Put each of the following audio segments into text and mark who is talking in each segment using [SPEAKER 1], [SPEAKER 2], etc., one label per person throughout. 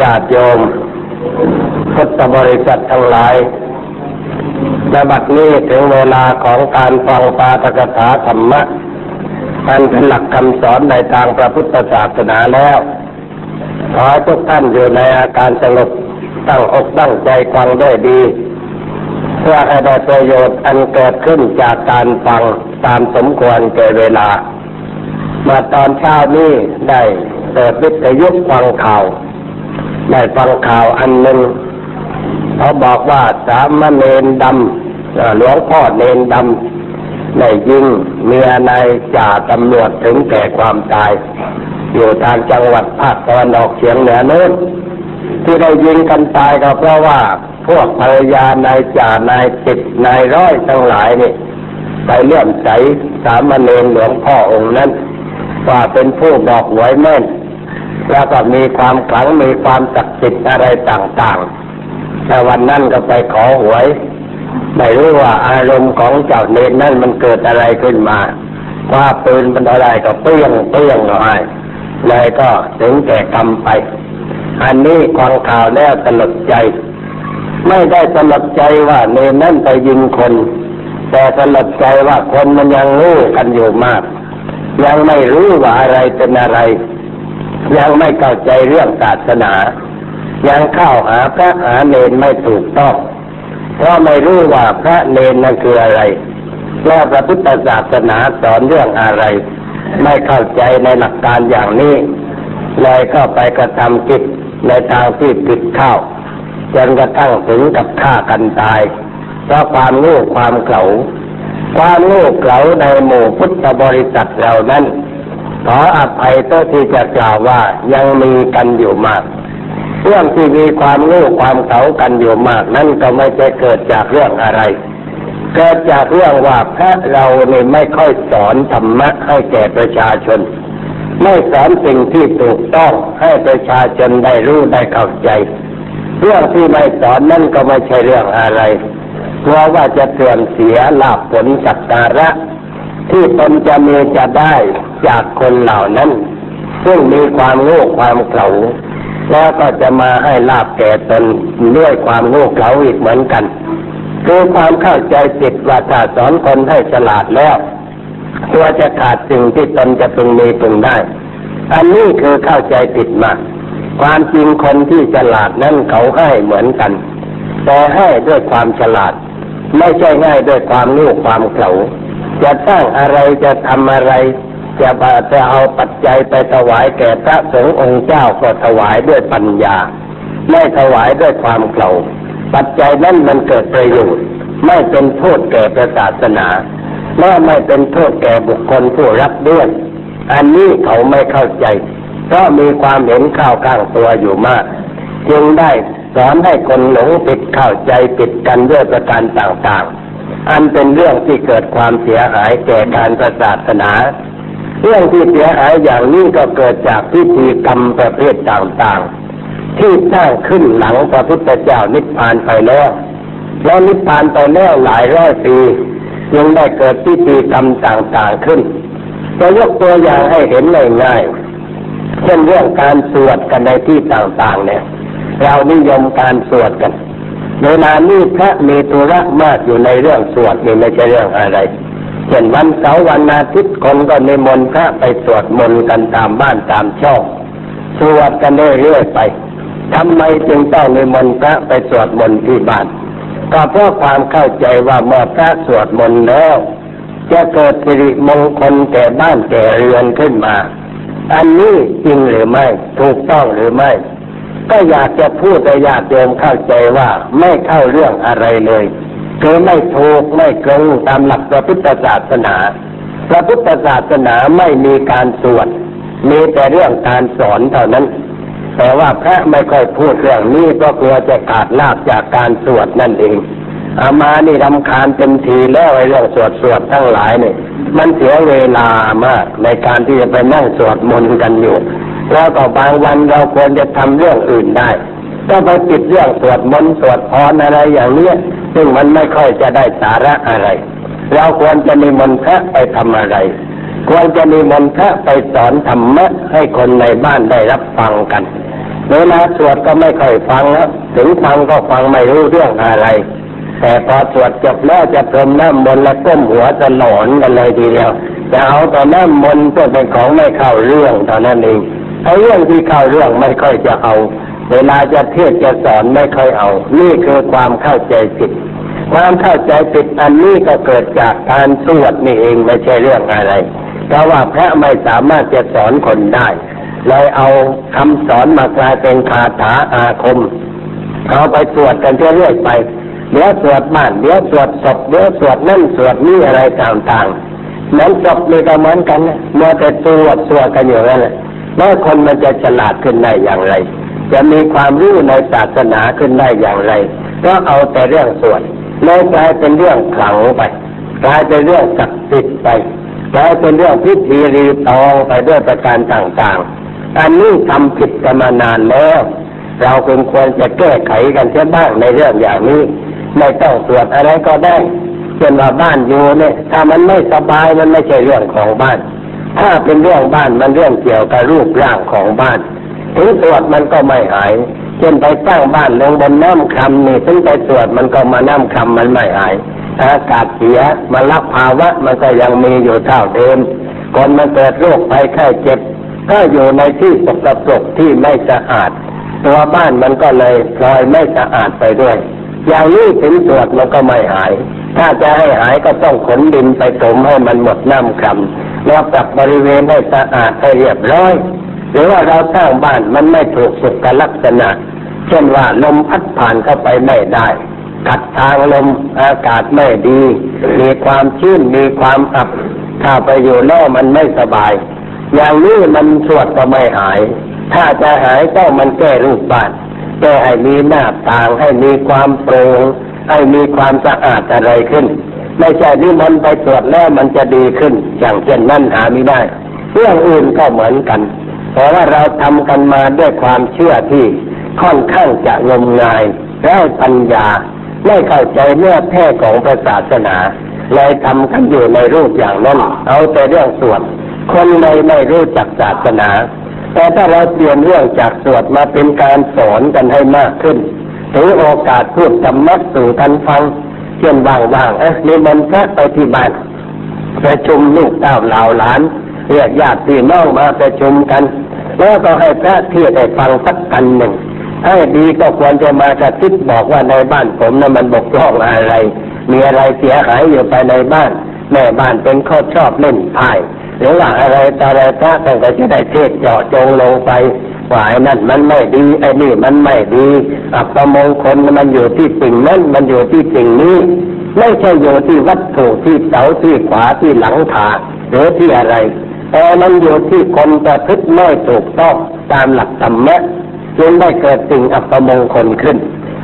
[SPEAKER 1] ญาติโยมพุทธบริษัททั้งหลายในบัดนี้ถึงเวลาของการฟังปาตกถาธรรมะอันเป็นหลักคำสอนในทางพระพุทธศาสนาแล้ว ขอให้ทุกท่านอยู่ในอาการสงบตั้งอกตั้งใจฟังด้วยดี เพื่อให้ได้ประโยชน์อันเกิดขึ้นจากการฟังตามสมควรแก่เวลา มาตอนเช้านี้ได้เปิดวิทยุฟังข่าว ได้ฟังข่าวอันหนึ่งเขาบอกว่าสามเณรดำหลวงพ่อเนนดำได้ยิงเมียนายจ่าตำรวจถึงแก่ความตาย อยู่ทางจังหวัดภาคตะวันออกเฉียงเหนือนู้นที่ได้ยิงกันตายก็เพราะว่าพวกภรรยานายจ่านายติดนายร้อยทั้งหลายนี่ไปเลื่อมใสสามเณรหลวงพ่อองค์นั้นว่าเป็นผู้บอกหวยแม่น แล้วก็มีความขลังมีความศักดิ์สิทธิ์อะไรต่างๆแต่วันนั้นก็ไปขอหวย ไม่รู้ว่าอารมณ์ของเจ้าเนรนั่นมันเกิดอะไรขึ้นมา ว่าปืนมันอะไรก็เปี้ยงเปี้ยงหน่อยเลยก็ถึงแก่กรรมไป อันนี้ควางข่าวแล้วสลดใจ ไม่ได้สลดใจว่าเนรนั่นไปยิงคน แต่สลดใจว่าคนมันยังรู้กันอยู่มาก ยังไม่รู้ว่าอะไรเป็นอะไร ยังไม่เข้าใจเรื่องศาสนา ยังเข้าหาพระหาเนรไม่ถูกต้อง เพราะไม่รู้ว่าพระเนรนั่นคืออะไรและพระพุทธศาสนาสอนเรื่องอะไร ไม่เข้าใจในหลักการอย่างนี้เลยก็ไปกระทำกิจในทางที่ผิดเข้าจนกระทั่งถึงกับฆ่ากันตาย เพราะความโง่ความเขลาความโง่เขลาในหมู่พุทธบริษัทเรานั้น ขออภัยตัวที่จะกล่าวว่ายังมีกันอยู่มาก เรื่องที่มีความโง่ความเขากันอยู่มาก นั่นก็ไม่ใช่เกิดจากเรื่องอะไร เกิดจากเรื่องว่าพระเราเนี่ยไม่ค่อยสอนธรรมะให้แก่ประชาชน ไม่สอนสิ่งที่ถูกต้องให้ประชาชนได้รู้ได้เข้าใจ เรื่องที่ไม่สอนนั่นก็ไม่ใช่เรื่องอะไรกลัวว่าจะเสื่อมเสียลาภผลสักการะ ที่ตนจะมีจะได้ จากคนเหล่านั้น ซึ่งมีความโง่ความเขลาแล้วก็จะมาให้ลาบแก่ตนด้วยความโง่เขลาอีกเหมือนกันคือความเข้าใจผิดว่าถ้าสอนคนให้ฉลาดแล้ว ตัวจะขาดสิ่งที่ตนจะพึงมีพึงได้ อันนี้คือเข้าใจผิดมากความจริงคนที่ฉลาดนั้นเขาให้เหมือนกัน แต่ให้ด้วยความฉลาด ไม่ใช่ง่ายด้วยความโง่ความเขลาจะสร้างอะไรจะทำอะไร จะจะเอาปัจจัยไปถวายแก่พระสงฆ์องค์เจ้าก็ถวายด้วยปัญญา ไม่ถวายด้วยความเกลาปัจจัยนั้นมันเกิดประโยชน์ ไม่เป็นโทษแก่พระศาสนา และไม่เป็นโทษแก่บุคคลผู้รับด้วยอันนี้เขาไม่เข้าใจเพราะมีความเห็นข้าวข้างตัวอยู่มาก จึงได้สอนให้คนหลงผิดเข้าใจผิดกันด้วยประการต่างๆ อันเป็นเรื่องที่เกิดความเสียหายแก่การศาสนา เรื่องที่เสียหายอย่างนี้ก็เกิดจากพิธีกรรมประเภทต่างๆ ที่สร้างขึ้นหลังพระพุทธเจ้านิพพานไปแล้วแล้วนิพพานไปแล้วหลายร้อยปียังได้เกิดพิธีกรรมต่างๆขึ้นจะยกตัวอย่างให้เห็นง่ายๆเช่นเรื่องการสวดกันในที่ต่างๆ เนี่ย เรานิยมการสวดกันเวลานี้พระมีธุระมากอยู่ในเรื่องสวดนี่ไม่ใช่เรื่องอะไร เช่นวันเสาร์วันอาทิตย์คนก็นิมนต์พระไปสวดมนต์กันตามบ้านตามช่องสวดกันเรื่อยๆไปทำไมจึงต้องนิมนต์พระไปสวดมนต์ที่บ้านก็เพราะความเข้าใจว่าเมื่อพระสวดมนต์แล้ว จะเกิดสิริมงคลแก่บ้านแก่เรือนขึ้นมา อันนี้จริงหรือไม่ถูกต้องหรือไม่ ก็อยากจะพูดให้ญาติโยมเข้าใจว่าไม่เข้าเรื่องอะไรเลย คือไม่ถูกไม่ตรงตามหลักพระพุทธศาสนาพระพุทธศาสนาไม่มีการสวดมีแต่เรื่องการสอนเท่านั้น แต่ว่าพระไม่ค่อยพูดเรื่องนี้เพราะกลัวจะขาดลาบจากการสวดนั่นเองอามานี่รำคาญเต็มทีแล้วไอ้เรื่องสวดสวดทั้งหลายเนี่ยมันเสียเวลามากในการที่จะไปนั่งสวดมนต์กันอยู่ แล้วก็บางวันเราควรจะทำเรื่องอื่นได้ก็ไปติดเรื่องสวดมนต์สวดพรอะไรอย่างเนี้ย ซึ่งมันไม่ค่อยจะได้สาระอะไร เราควรจะนิมนต์พระไปทำอะไร ควรจะนิมนต์พระไปสอนธรรมะให้คนในบ้านได้รับฟังกันเวลาสวดก็ไม่ค่อยฟังแล้วถึงฟังก็ฟังไม่รู้เรื่องอะไร แต่พอสวดจบแล้วจะพรมน้ำมนต์และก้มหัวจะหลอนกันเลยทีเดียวจะเอาแต่น้ำมนต์เพื่อเป็นของไม่เข้าเรื่องเท่านั้นเองไอ้เรื่องที่เข้าเรื่องไม่ค่อยจะเอา เวลาจะเทศจะสอนไม่ค่อยเอา นี่คือความเข้าใจผิดความเข้าใจผิดอันนี้ก็เกิดจากการสวดนี่เองไม่ใช่เรื่องอะไร เพราะว่าพระไม่สามารถจะสอนคนได้เลยเอาคำสอนมากลายเป็นคาถาอาคมเขาไปสวดกันเรื่อยไปเดี๋ยวสวดบ้านเดี๋ยวสวดศพเดี๋ยวสวดนั่นสวดนี่อะไรต่างๆนั้นศพนี่ก็เหมือนกันเมื่อแต่สวดสวดกันอยู่นั่นแหละแล้วคนมันจะฉลาดขึ้นได้อย่างไร จะมีความรู้ในศาสนาขึ้นได้อย่างไรก็เอาแต่เรื่องส่วดเลยกลายเป็นเรื่องขลังไปกลายเป็นเรื่องศักดิ์สิทธิ์ไปกลายเป็นเรื่องพิธีรีตองไปด้วยประการต่างๆ อันนี้ทำผิดกันมานานแล้ว เราควรควรจะแก้ไขกันเสียบ้างในเรื่องอย่างนี้ ไม่ต้องตรวจอะไรก็ได้เช่นว่าบ้านอยู่เนี่ย ถ้ามันไม่สบายมันไม่ใช่เรื่องของบ้าน ถ้าเป็นเรื่องบ้านมันเรื่องเกี่ยวกับรูปร่างของบ้าน ถึงตรวจมันก็ไม่หาย เช่นไปสร้างบ้านลงบนน้ำคำนี่ถึงไปตรวจมันก็มาน้ำคำมันไม่หายอากาศเสียมารับภาวะมันก็ยังมีอยู่เท่าเดิมคนมันเกิดโรคภัยไข้เจ็บ ก็อยู่ในที่สกปรกที่ไม่สะอาด ตัวบ้านมันก็เลยพลอยไม่สะอาดไปด้วย อย่างนี้ถึงตรวจมันก็ไม่หาย ถ้าจะให้หายก็ต้องขนดินไปถมให้มันหมดน้ำคำแล้วปรับบริเวณให้สะอาดให้เรียบร้อย หรือว่าเราสร้างบ้านมันไม่ถูกสุขลักษณะ เช่นว่าลมพัดผ่านเข้าไปไม่ได้ขัดทางลมอากาศไม่ดี มีความชื้นมีความอับถ้าไปอยู่แล้วมันไม่สบาย อย่างนี้มันสวดก็ไม่หาย ถ้าจะหายก็มันแก้รูปบ้านแก้ให้มีหน้าต่างให้มีความโปร่งให้มีความสะอาดอะไรขึ้น ไม่ใช่ที่มันไปตรวจแล้วมันจะดีขึ้น อย่างเช่นนั่นหาไม่ได้ เรื่องอื่นก็เหมือนกัน เพราะว่าเราทำกันมาด้วยความเชื่อที่ค่อนข้างจะงมงายแล้วปัญญาไม่เข้าใจเนื้อแท้ของพระศาสนาเลยทำกันอยู่ในรูปอย่างนั้นเอาแต่เรื่องสวดคนเลยไม่รู้จักศาสนา แต่ถ้าเราเปลี่ยนเรื่องจากสวดมาเป็นการสอนกันให้มากขึ้นถือโอกาสพูดธรรมะสู่กันฟังเช่นว่างๆเอ๊ะนิมนต์พระไปที่บ้านประชุมลูกเต้าเหล่าหลานเรียกญาติพี่น้องมาประชุมกัน แล้วก็ให้พระเทศให้ฟังสักกันหนึ่งให้ดีก็ควรจะมากระซิบบอกว่าในบ้านผมนั้นมันบกพร่องอะไร มีอะไรเสียหายอยู่ภายในบ้าน แม่บ้านเป็นข้อชอบเล่นไพ่หรือว่าอะไรตอะไรพระท่านก็จะได้เทศเจาะจงลงไปว่าไอ้นั่นมันไม่ดีไอ้นี่มันไม่ดีอัปมงคลมันอยู่ที่สิ่งนั้นมันอยู่ที่สิ่งนี้ไม่ใช่อยู่ที่วัตถุที่เสาที่ขวาที่หลังคาหรือที่อะไร แต่มันอยู่ที่คนประพฤติไม่ถูกต้องตามหลักธรรมะจึงได้เกิดสิ่งอัปมงคลขึ้น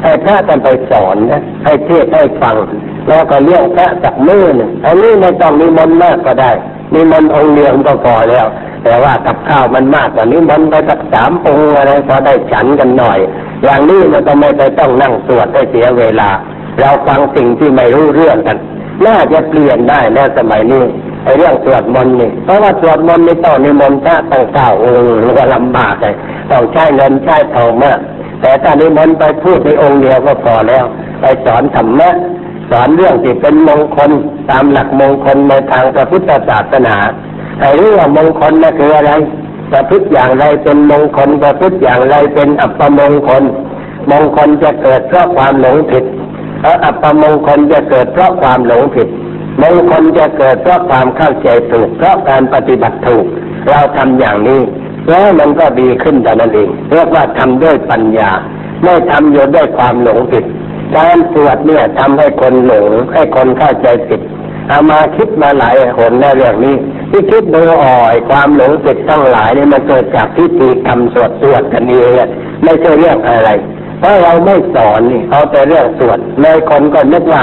[SPEAKER 1] ให้พระท่านไปสอนนะให้เทศให้ฟัง แล้วก็เลี้ยงพระจากมือนึ่งอันนี้ไม่ต้องมีมนมากก็ได้ มีมนองเดียวก็พอแล้ว แต่ว่ากับข้าวมันมากกว่านี้มันไปสักสามองค์อะไรพอได้ฉันกันหน่อย อย่างนี้มันก็ไม่ไปต้องนั่งสวดให้เสียเวลา เราฟังสิ่งที่ไม่รู้เรื่องกัน น่าจะเปลี่ยนได้แล้วสมัยนี้ ไอ้เรื่องสวดมนต์นี่เพราะว่าสวดมนต์นี่ต้องนิมนต์พระต้องเก้าองค์มันก็ลำบากเลยต้องใช้เงินใช้ทองมาก แต่ถ้านิมนต์ไปพูดในองค์เดียวก็พอแล้ว ไปสอนธรรมะสอนเรื่องที่เป็นมงคลตามหลักมงคลในทางพระพุทธศาสนาไอ้เรื่องมงคลนั่นคืออะไรประพฤติอย่างไรเป็นมงคลประพฤติอย่างไรเป็นอัปมงคล มงคลจะเกิดเพราะความหลงผิดแล้วอัปมงคลจะเกิดเพราะความหลงผิด มงคลจะเกิดเพราะความเข้าใจถูกเพราะการปฏิบัติถูก เราทำอย่างนี้ แล้วมันก็ดีขึ้นแต่นั้นเองเรียกว่าทำด้วยปัญญา ไม่ทำอยู่ด้วยความหลงผิดการสวดเนี่ยทำให้คนหลงให้คนเข้าใจผิดเอามาคิดมาหลายหนในเรื่องนี้ ที่คิดดูอ่อยความหลงผิดทั้งหลายนี่มันเกิดจากพิธีกรรมสวดสวดกันเองไม่ใช่เรื่องอะไร เพราะเราไม่สอนนี่เอาแต่เรื่องสวดเลยคนก็นึกว่า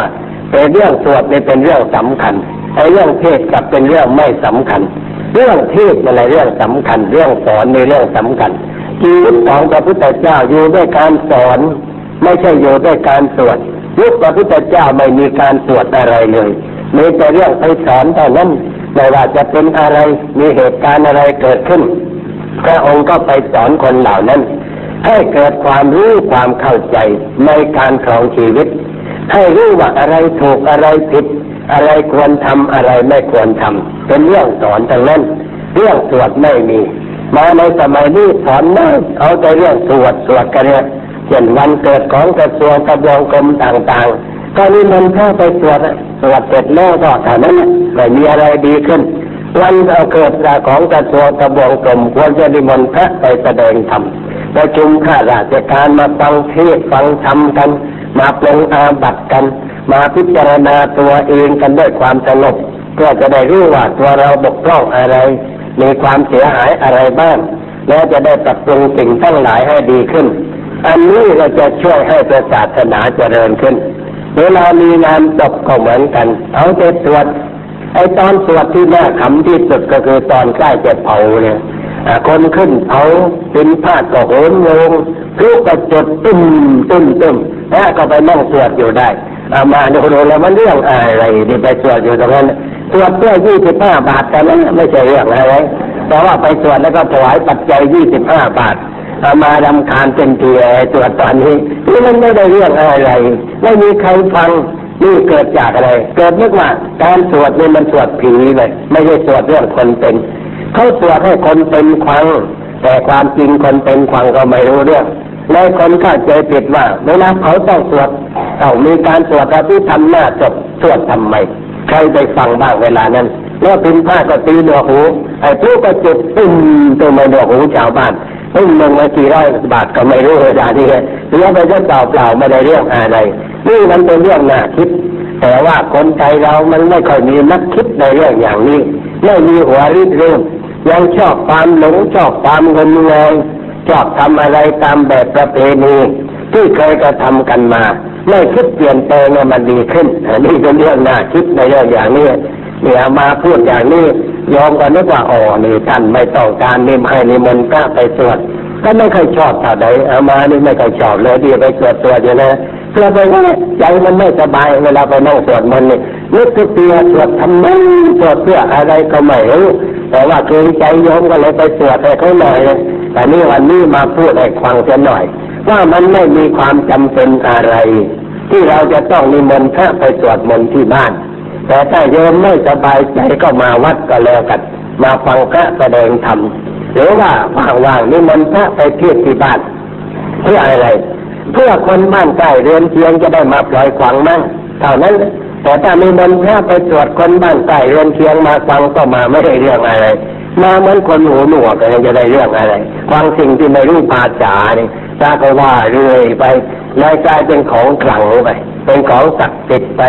[SPEAKER 1] แต่เรื่องสวดนี่เป็นเรื่องสำคัญไอ้เรื่องเทศกับเป็นเรื่องไม่สำคัญ เรื่องเทศอะไรเรื่องสำคัญ เรื่องสอนในเรื่องสำคัญชีวิตของพระพุทธเจ้าอยู่ด้วยการสอน ไม่ใช่อยู่ด้วยการสวดยุคพระพุทธเจ้าไม่มีการสวดอะไรเลยมีแต่เรื่องไปสอนเท่านั้นไม่ว่าจะเป็นอะไรมีเหตุการณ์อะไรเกิดขึ้น พระองค์ก็ไปสอนคนเหล่านั้น ให้เกิดความรู้ความเข้าใจในการครองชีวิต ให้รู้ว่าอะไรถูกอะไรผิด อะไรควรทำอะไรไม่ควรทำเป็นเรื่องสอนทั้งนั้น เรื่องสวดไม่มี มาในสมัยนี้สอนไม่เอาแต่เรื่องสวดสวดกันเนี่ยเช่นวันเกิดของกระทรวงกระบวงกรมต่างๆ ก็นี่มันแค่ไปสวดสวดเสร็จแล้วก็เท่านั้นไม่มีอะไรดีขึ้น วันเอาเกิดของกระทรวงกระบวงกรมควรจะนิมนต์พระไปแสดงธรรมประชุมข้าราชการมาฟังเทศฟังธรรมกัน มาปรงอาบัติกัน มาพิจารณาตัวเองกันด้วยความสงบเพื่อจะได้รู้ว่าตัวเราบกพร่องอะไร มีความเสียหายอะไรบ้าง แล้วจะได้ปรับปรุงสิ่งทั้งหลายให้ดีขึ้น อันนี้เราจะช่วยให้ศาสนาเจริญขึ้น เวลามีงานศพก็เหมือนกัน เอาแต่สวดไอ้ตอนสวดที่น่าขำที่สุดก็คือตอนใกล้จะเผาเนี่ยคนขึ้นเผาเป็นผ้าก็โหนลง ลูกก็จดตึ้มตึ้มตึ้มแล้วก็ไปนั่งสวดอยู่ได้อามาดูดูแล้วมันเรื่องอะไรที่ไปสวดอยู่ตรงนั้นสวดเพื่อยี่สิบห้าบาทแต่นั้นไม่ใช่เรื่องอะไรแต่ว่าไปสวดแล้วก็ถวายปัจจัยยี่สิบห้าบาทอามาดำคานเป็นเทียสวดตอนนี้นี่มันไม่ได้เรื่องอะไร ไม่มีใครฟังนี่เกิดจากอะไร เกิดเมื่อว่าการสวดนี่มันสวดผีเลยไม่ใช่สวดเรื่องคนเป็นเขาสวดให้คนเป็นควังแต่ความจริงคนเป็นควังก็ไม่รู้เรื่อง ในคนเข้าใจผิดว่าเวลาเขาต้องสวดเขามีการสวดที่ทำหน้าจบสวดทำไมใครไปฟังบ้างเวลานั้นแล้วพิมพ์ผ้าก็ตีหนวกหูไอ้ผู้ก็จุดตึ้มตัวไม่หนวกหูชาวบ้านตึ้มมึงมากี่ร้อยบาทก็ไม่รู้เวลานี้เรียกไปจะเปล่าเปล่าไม่ได้เรื่องอะไรนี่มันเป็นเรื่องน่าคิด แต่ว่าคนไทยเรามันไม่ค่อยมีนักคิดในเรื่องอย่างนี้ ไม่มีหัวริเรื่องยังชอบความหลงชอบความงมงาย ชอบทำอะไรตามแบบประเพณีที่เคยกระทำกันมาไม่คิดเปลี่ยนแปลงมันดีขึ้นอันนี้เป็นเรื่องน่าคิดในเรื่องอย่างนี้เนี่ยมาพูดอย่างนี้ยอมกันนึกว่าอ๋อนี่ท่านไม่ต้องการนิมให้นิมนต์พระไปสวดก็ไม่เคยชอบเท่าใดเอามานี่ไม่เคยชอบเลยที่ไปสวดสวดอยู่นะเพื่อไปว่าใจมันไม่สบายเวลาไปนั่งสวดมันนี่นึกถึงเตียสวดทำไมสวดเพื่ออะไรก็ไม่รู้แต่ว่าเกรงใจโยมก็เลยไปสวดให้เขาหน่อย แต่นี่วันนี้มาพูดให้ฟังเสียหน่อย ว่ามันไม่มีความจำเป็นอะไร ที่เราจะต้องนิมนต์พระไปสวดมนต์ที่บ้าน แต่ถ้าโยมไม่สบายใจก็มาวัดก็แล้วกันมาฟังพระแสดงธรรมหรือว่าว่างๆนิมนต์พระไปเทศที่บ้านเพื่ออะไร เพื่อคนบ้านใกล้เรือนเคียงจะได้มาปล่อยขวางมั่งเท่านั้นแต่ถ้ามีมนต์พระไปตรวจคนบ้านใกล้เรือนเคียงมาฟังก็มาไม่ได้เรื่องอะไร มาเหมือนคนหูหนวกก็ยังจะได้เรื่องอะไรฟังสิ่งที่ไม่รู้ภาษาเนี่ยถ้าก็ว่าเรื่อยไปนายกลายเป็นของขลังไป เป็นของศักดิ์สิทธิ์ไป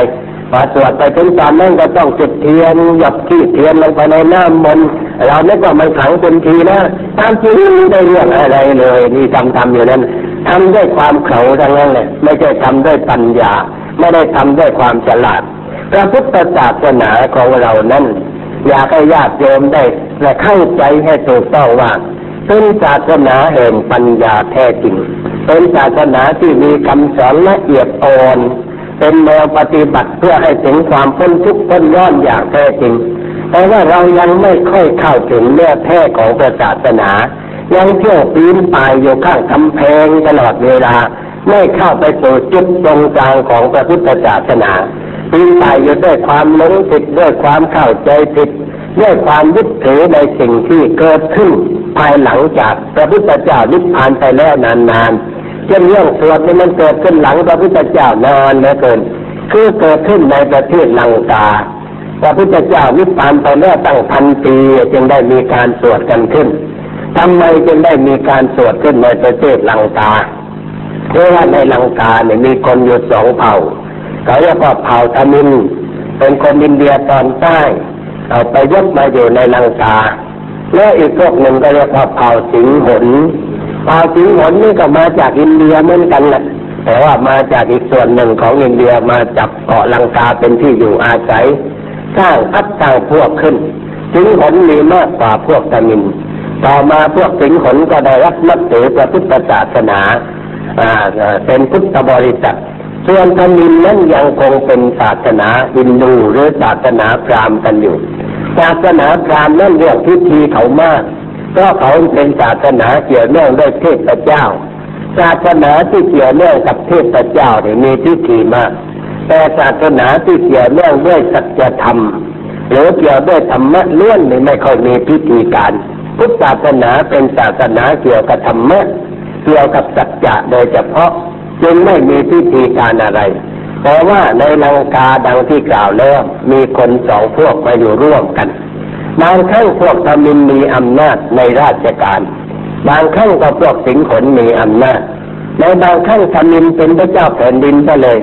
[SPEAKER 1] พอตรวจไปถึงตอนนั้นก็ต้องจุดเทียนหยับขี้เทียนลงไปในน้ำมนต์เราเนีกว่ามันขังเป็นทีนะตามจริงไม่ได้เรื่องอะไรเลยนี่ทำทำอยู่นั้นทำด้วยความเข่าทั้งนั้นเลยไม่ใช่ทำด้วยปัญญา ไม่ได้ทำด้วยความฉลาดพระพุทธศาสนาของเรานั้น อยากให้ญาติโยมได้และเข้าใจให้ถูกต้องว่าเป็นศาสนาแห่งปัญญาแท้จริง เป็นศาสนาที่มีคำสอนละเอียดอ่อนเป็นแนวปฏิบัติเพื่อให้ถึงความพ้นทุกข์พ้นร้อนอย่างแท้จริง แต่ว่าเรายังไม่ค่อยเข้าถึงเนื้อแท้ของศาสนา ยังเที่ยวปีนป่ายอยู่ข้างกำแพงตลอดเวลา ไม่เข้าไปสู่จุดตรงกลางของพระพุทธศาสนา ปีนป่ายอยู่ด้วยความหลงผิดด้วยความเข้าใจผิดด้วยความยึดถือในสิ่งที่เกิดขึ้นภายหลังจากพระพุทธเจ้านิพพานไปแล้วนานๆเช่นเรื่องสวดนี่มันเกิดขึ้นหลังพระพุทธเจ้านานเหลือเกินคือเกิดขึ้นในประเทศลังกาพระพุทธเจ้านิพพานไปแล้วตั้งพันปีจึงได้มีการสวดกันขึ้นทำไมจึงได้มีการสวดขึ้นในประเทศลังกาเพราะว่าในลังกาเนี่ยมีคนอยู่สองเผ่า เขาเรียกว่าเผ่าทมินเป็นคนอินเดียตอนใต้เอาไปยกมาอยู่ในลังกาแล้วอีกพวกหนึ่งก็เรียกว่าเผ่าสิงหนเผ่าสิงหนนี่ก็มาจากอินเดียเหมือนกันแหละแต่ว่ามาจากอีกส่วนหนึ่งของอินเดียมาจับเกาะลังกาเป็นที่อยู่อาศัย สร้างพัฒสร้างพวกขึ้น สิงหนมีมากกว่าพวกตมิน ต่อมาพวกสิงหนก็ได้รับนับถือพระพุทธศาสนาเป็นพุทธบริษัท ส่วนธมินนั้นยังคงเป็นศาสนาฮินดูหรือศาสนาพราหมณ์กันอยู่ ศาสนาพราหมณ์นั่นเรื่องพิธีเขามากเพราะเขาเป็นศาสนาเกี่ยวเนื่องด้วยเทพเจ้า ศาสนาที่เกี่ยวเนื่องกับเทพเจ้าเนี่ยมีพิธีมาก แต่ศาสนาที่เกี่ยวเนื่องด้วยสัจธรรมหรือเกี่ยวด้วยธรรมะล้วนนี่ไม่ค่อยมีพิธีการพุทธศาสนาเป็นศาสนาเกี่ยวกับธรรมะเกี่ยวกับสัจจะโดยเฉพาะ จึงไม่มีพิธีการอะไรแต่ว่าในลังกาดังที่กล่าวแล้วมีคนสองพวกมาอยู่ร่วมกัน บางครั้งพวกธมินมีอำนาจในราชการ บางครั้งก็พวกสิงขนมีอำนาจ ในบางครั้งธมินเป็นพระเจ้าแผ่นดินก็เลย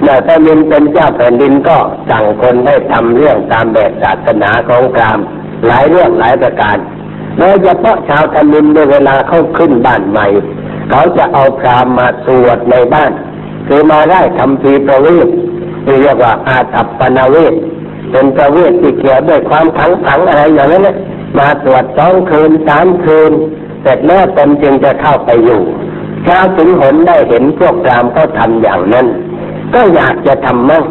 [SPEAKER 1] เมื่อธมินเป็นเจ้าแผ่นดินก็สั่งคนให้ทำเรื่องตามแบบศาสนาของกราม หลายเรื่องหลายประการโดยเฉพาะชาวธมินในเวลาเขาขึ้นบ้านใหม่ เขาจะเอาพรามมาสวดในบ้าน คือมาได้ทำปีประเวทที่เรียกว่าอาตัปปนาเวทเป็นประเวทที่เกี่ยวด้วยความขังขังอะไรอย่างนั้นนะมาตรวจสองคืนสามคืน เสร็จแล้วตนจึงจะเข้าไปอยู่ชาวถึงหนได้เห็นพวกรามก็ทำอย่างนั้น ก็อยากจะทำมั่ง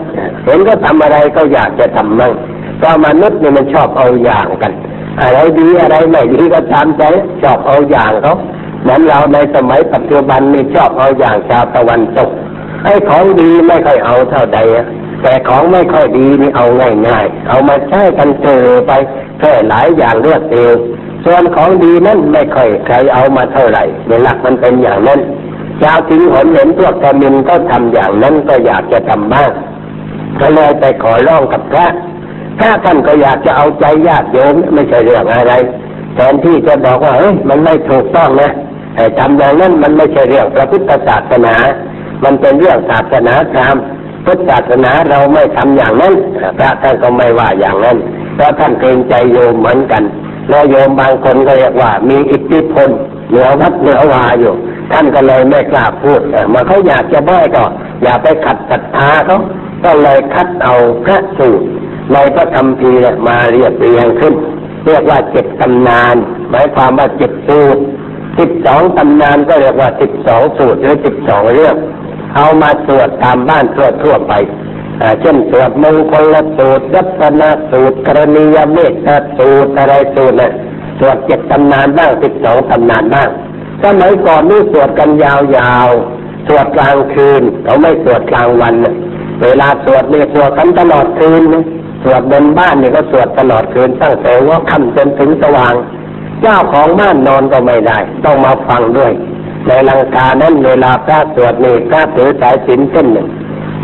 [SPEAKER 1] เห็นก็ทำอะไรก็อยากจะทำมั่งก็มนุษย์เนี่ยมันชอบเอาอย่างกัน อะไรดีอะไรไม่ดีก็ตามใจชอบเอาอย่างเขา เหมือนเราในสมัยปัจจุบันนี่ชอบเอาอย่างชาวตะวันตกไอ้ของดีไม่ค่อยเอาเท่าใดแต่ของไม่ค่อยดีนี่เอาง่ายๆ เอามาใช้กันเจอไปแค่หลายอย่างเลือกเองส่วนของดีนั้นไม่ค่อยใครเอามาเท่าไหร่ในหลักมันเป็นอย่างนั้นชาวทิ้งหนเห็นพวกกมินก็ทำอย่างนั้นก็อยากจะทำบ้างก็เลยไปขอร้องกับพระพระท่านก็อยากจะเอาใจญาติโยมไม่ใช่เรื่องอะไรแทนที่จะบอกว่าเฮ้ยมันไม่ถูกต้องนะ ทำอย่างนั้นมันไม่ใช่เรื่องพระพุทธศาสนา มันเป็นเรื่องศาสนาธรรมพุทธศาสนาเราไม่ทำอย่างนั้นพระท่านก็ไม่ว่าอย่างนั้นเพราะท่านเกรงใจโยมเหมือนกันแล้วโยมบางคนก็เรียกว่า มีอิทธิพลเหนือวัดเหนือวาอยู่ ท่านก็เลยไม่กล้าพูดมาเขาอยากจะบ้ก็ อย่าไปขัดศรัทธาเขาก็เลยคัดเอาพระสูตรในพระธรรมพีมาเรียบเรียงขึ้น เรียกว่าเจ็ดตำนาน หมายความว่าเจ็ดสูตร สิบสองตำนานก็เรียกว่าสิบสองสูตรหรือสิบสองเรื่อง เอามาสวดตามบ้านทั่วทั่วไปเช่นสวดมงคลสูตรรัตนสูตรกรณียเมตตาสูตรอะไรสูตรเนี่ยสวดเจ็ดตำนานบ้างสิบสองตำนานบ้างสมัยก่อนนี่สวดกันยาวๆสวดกลางคืนเขาไม่สวดกลางวัน เวลาสวดเนี่ยสวดกันตลอดคืนสวดบนบ้านเนี่ยก็สวดตลอดคืนตั้งแต่ว่าค่ำจนถึงสว่าง เจ้าของบ้านนอนก็ไม่ได้ ต้องมาฟังด้วย ในลังกานั้นเวลาพระสวดนี่พระถือสายสินเส้นหนึ่ง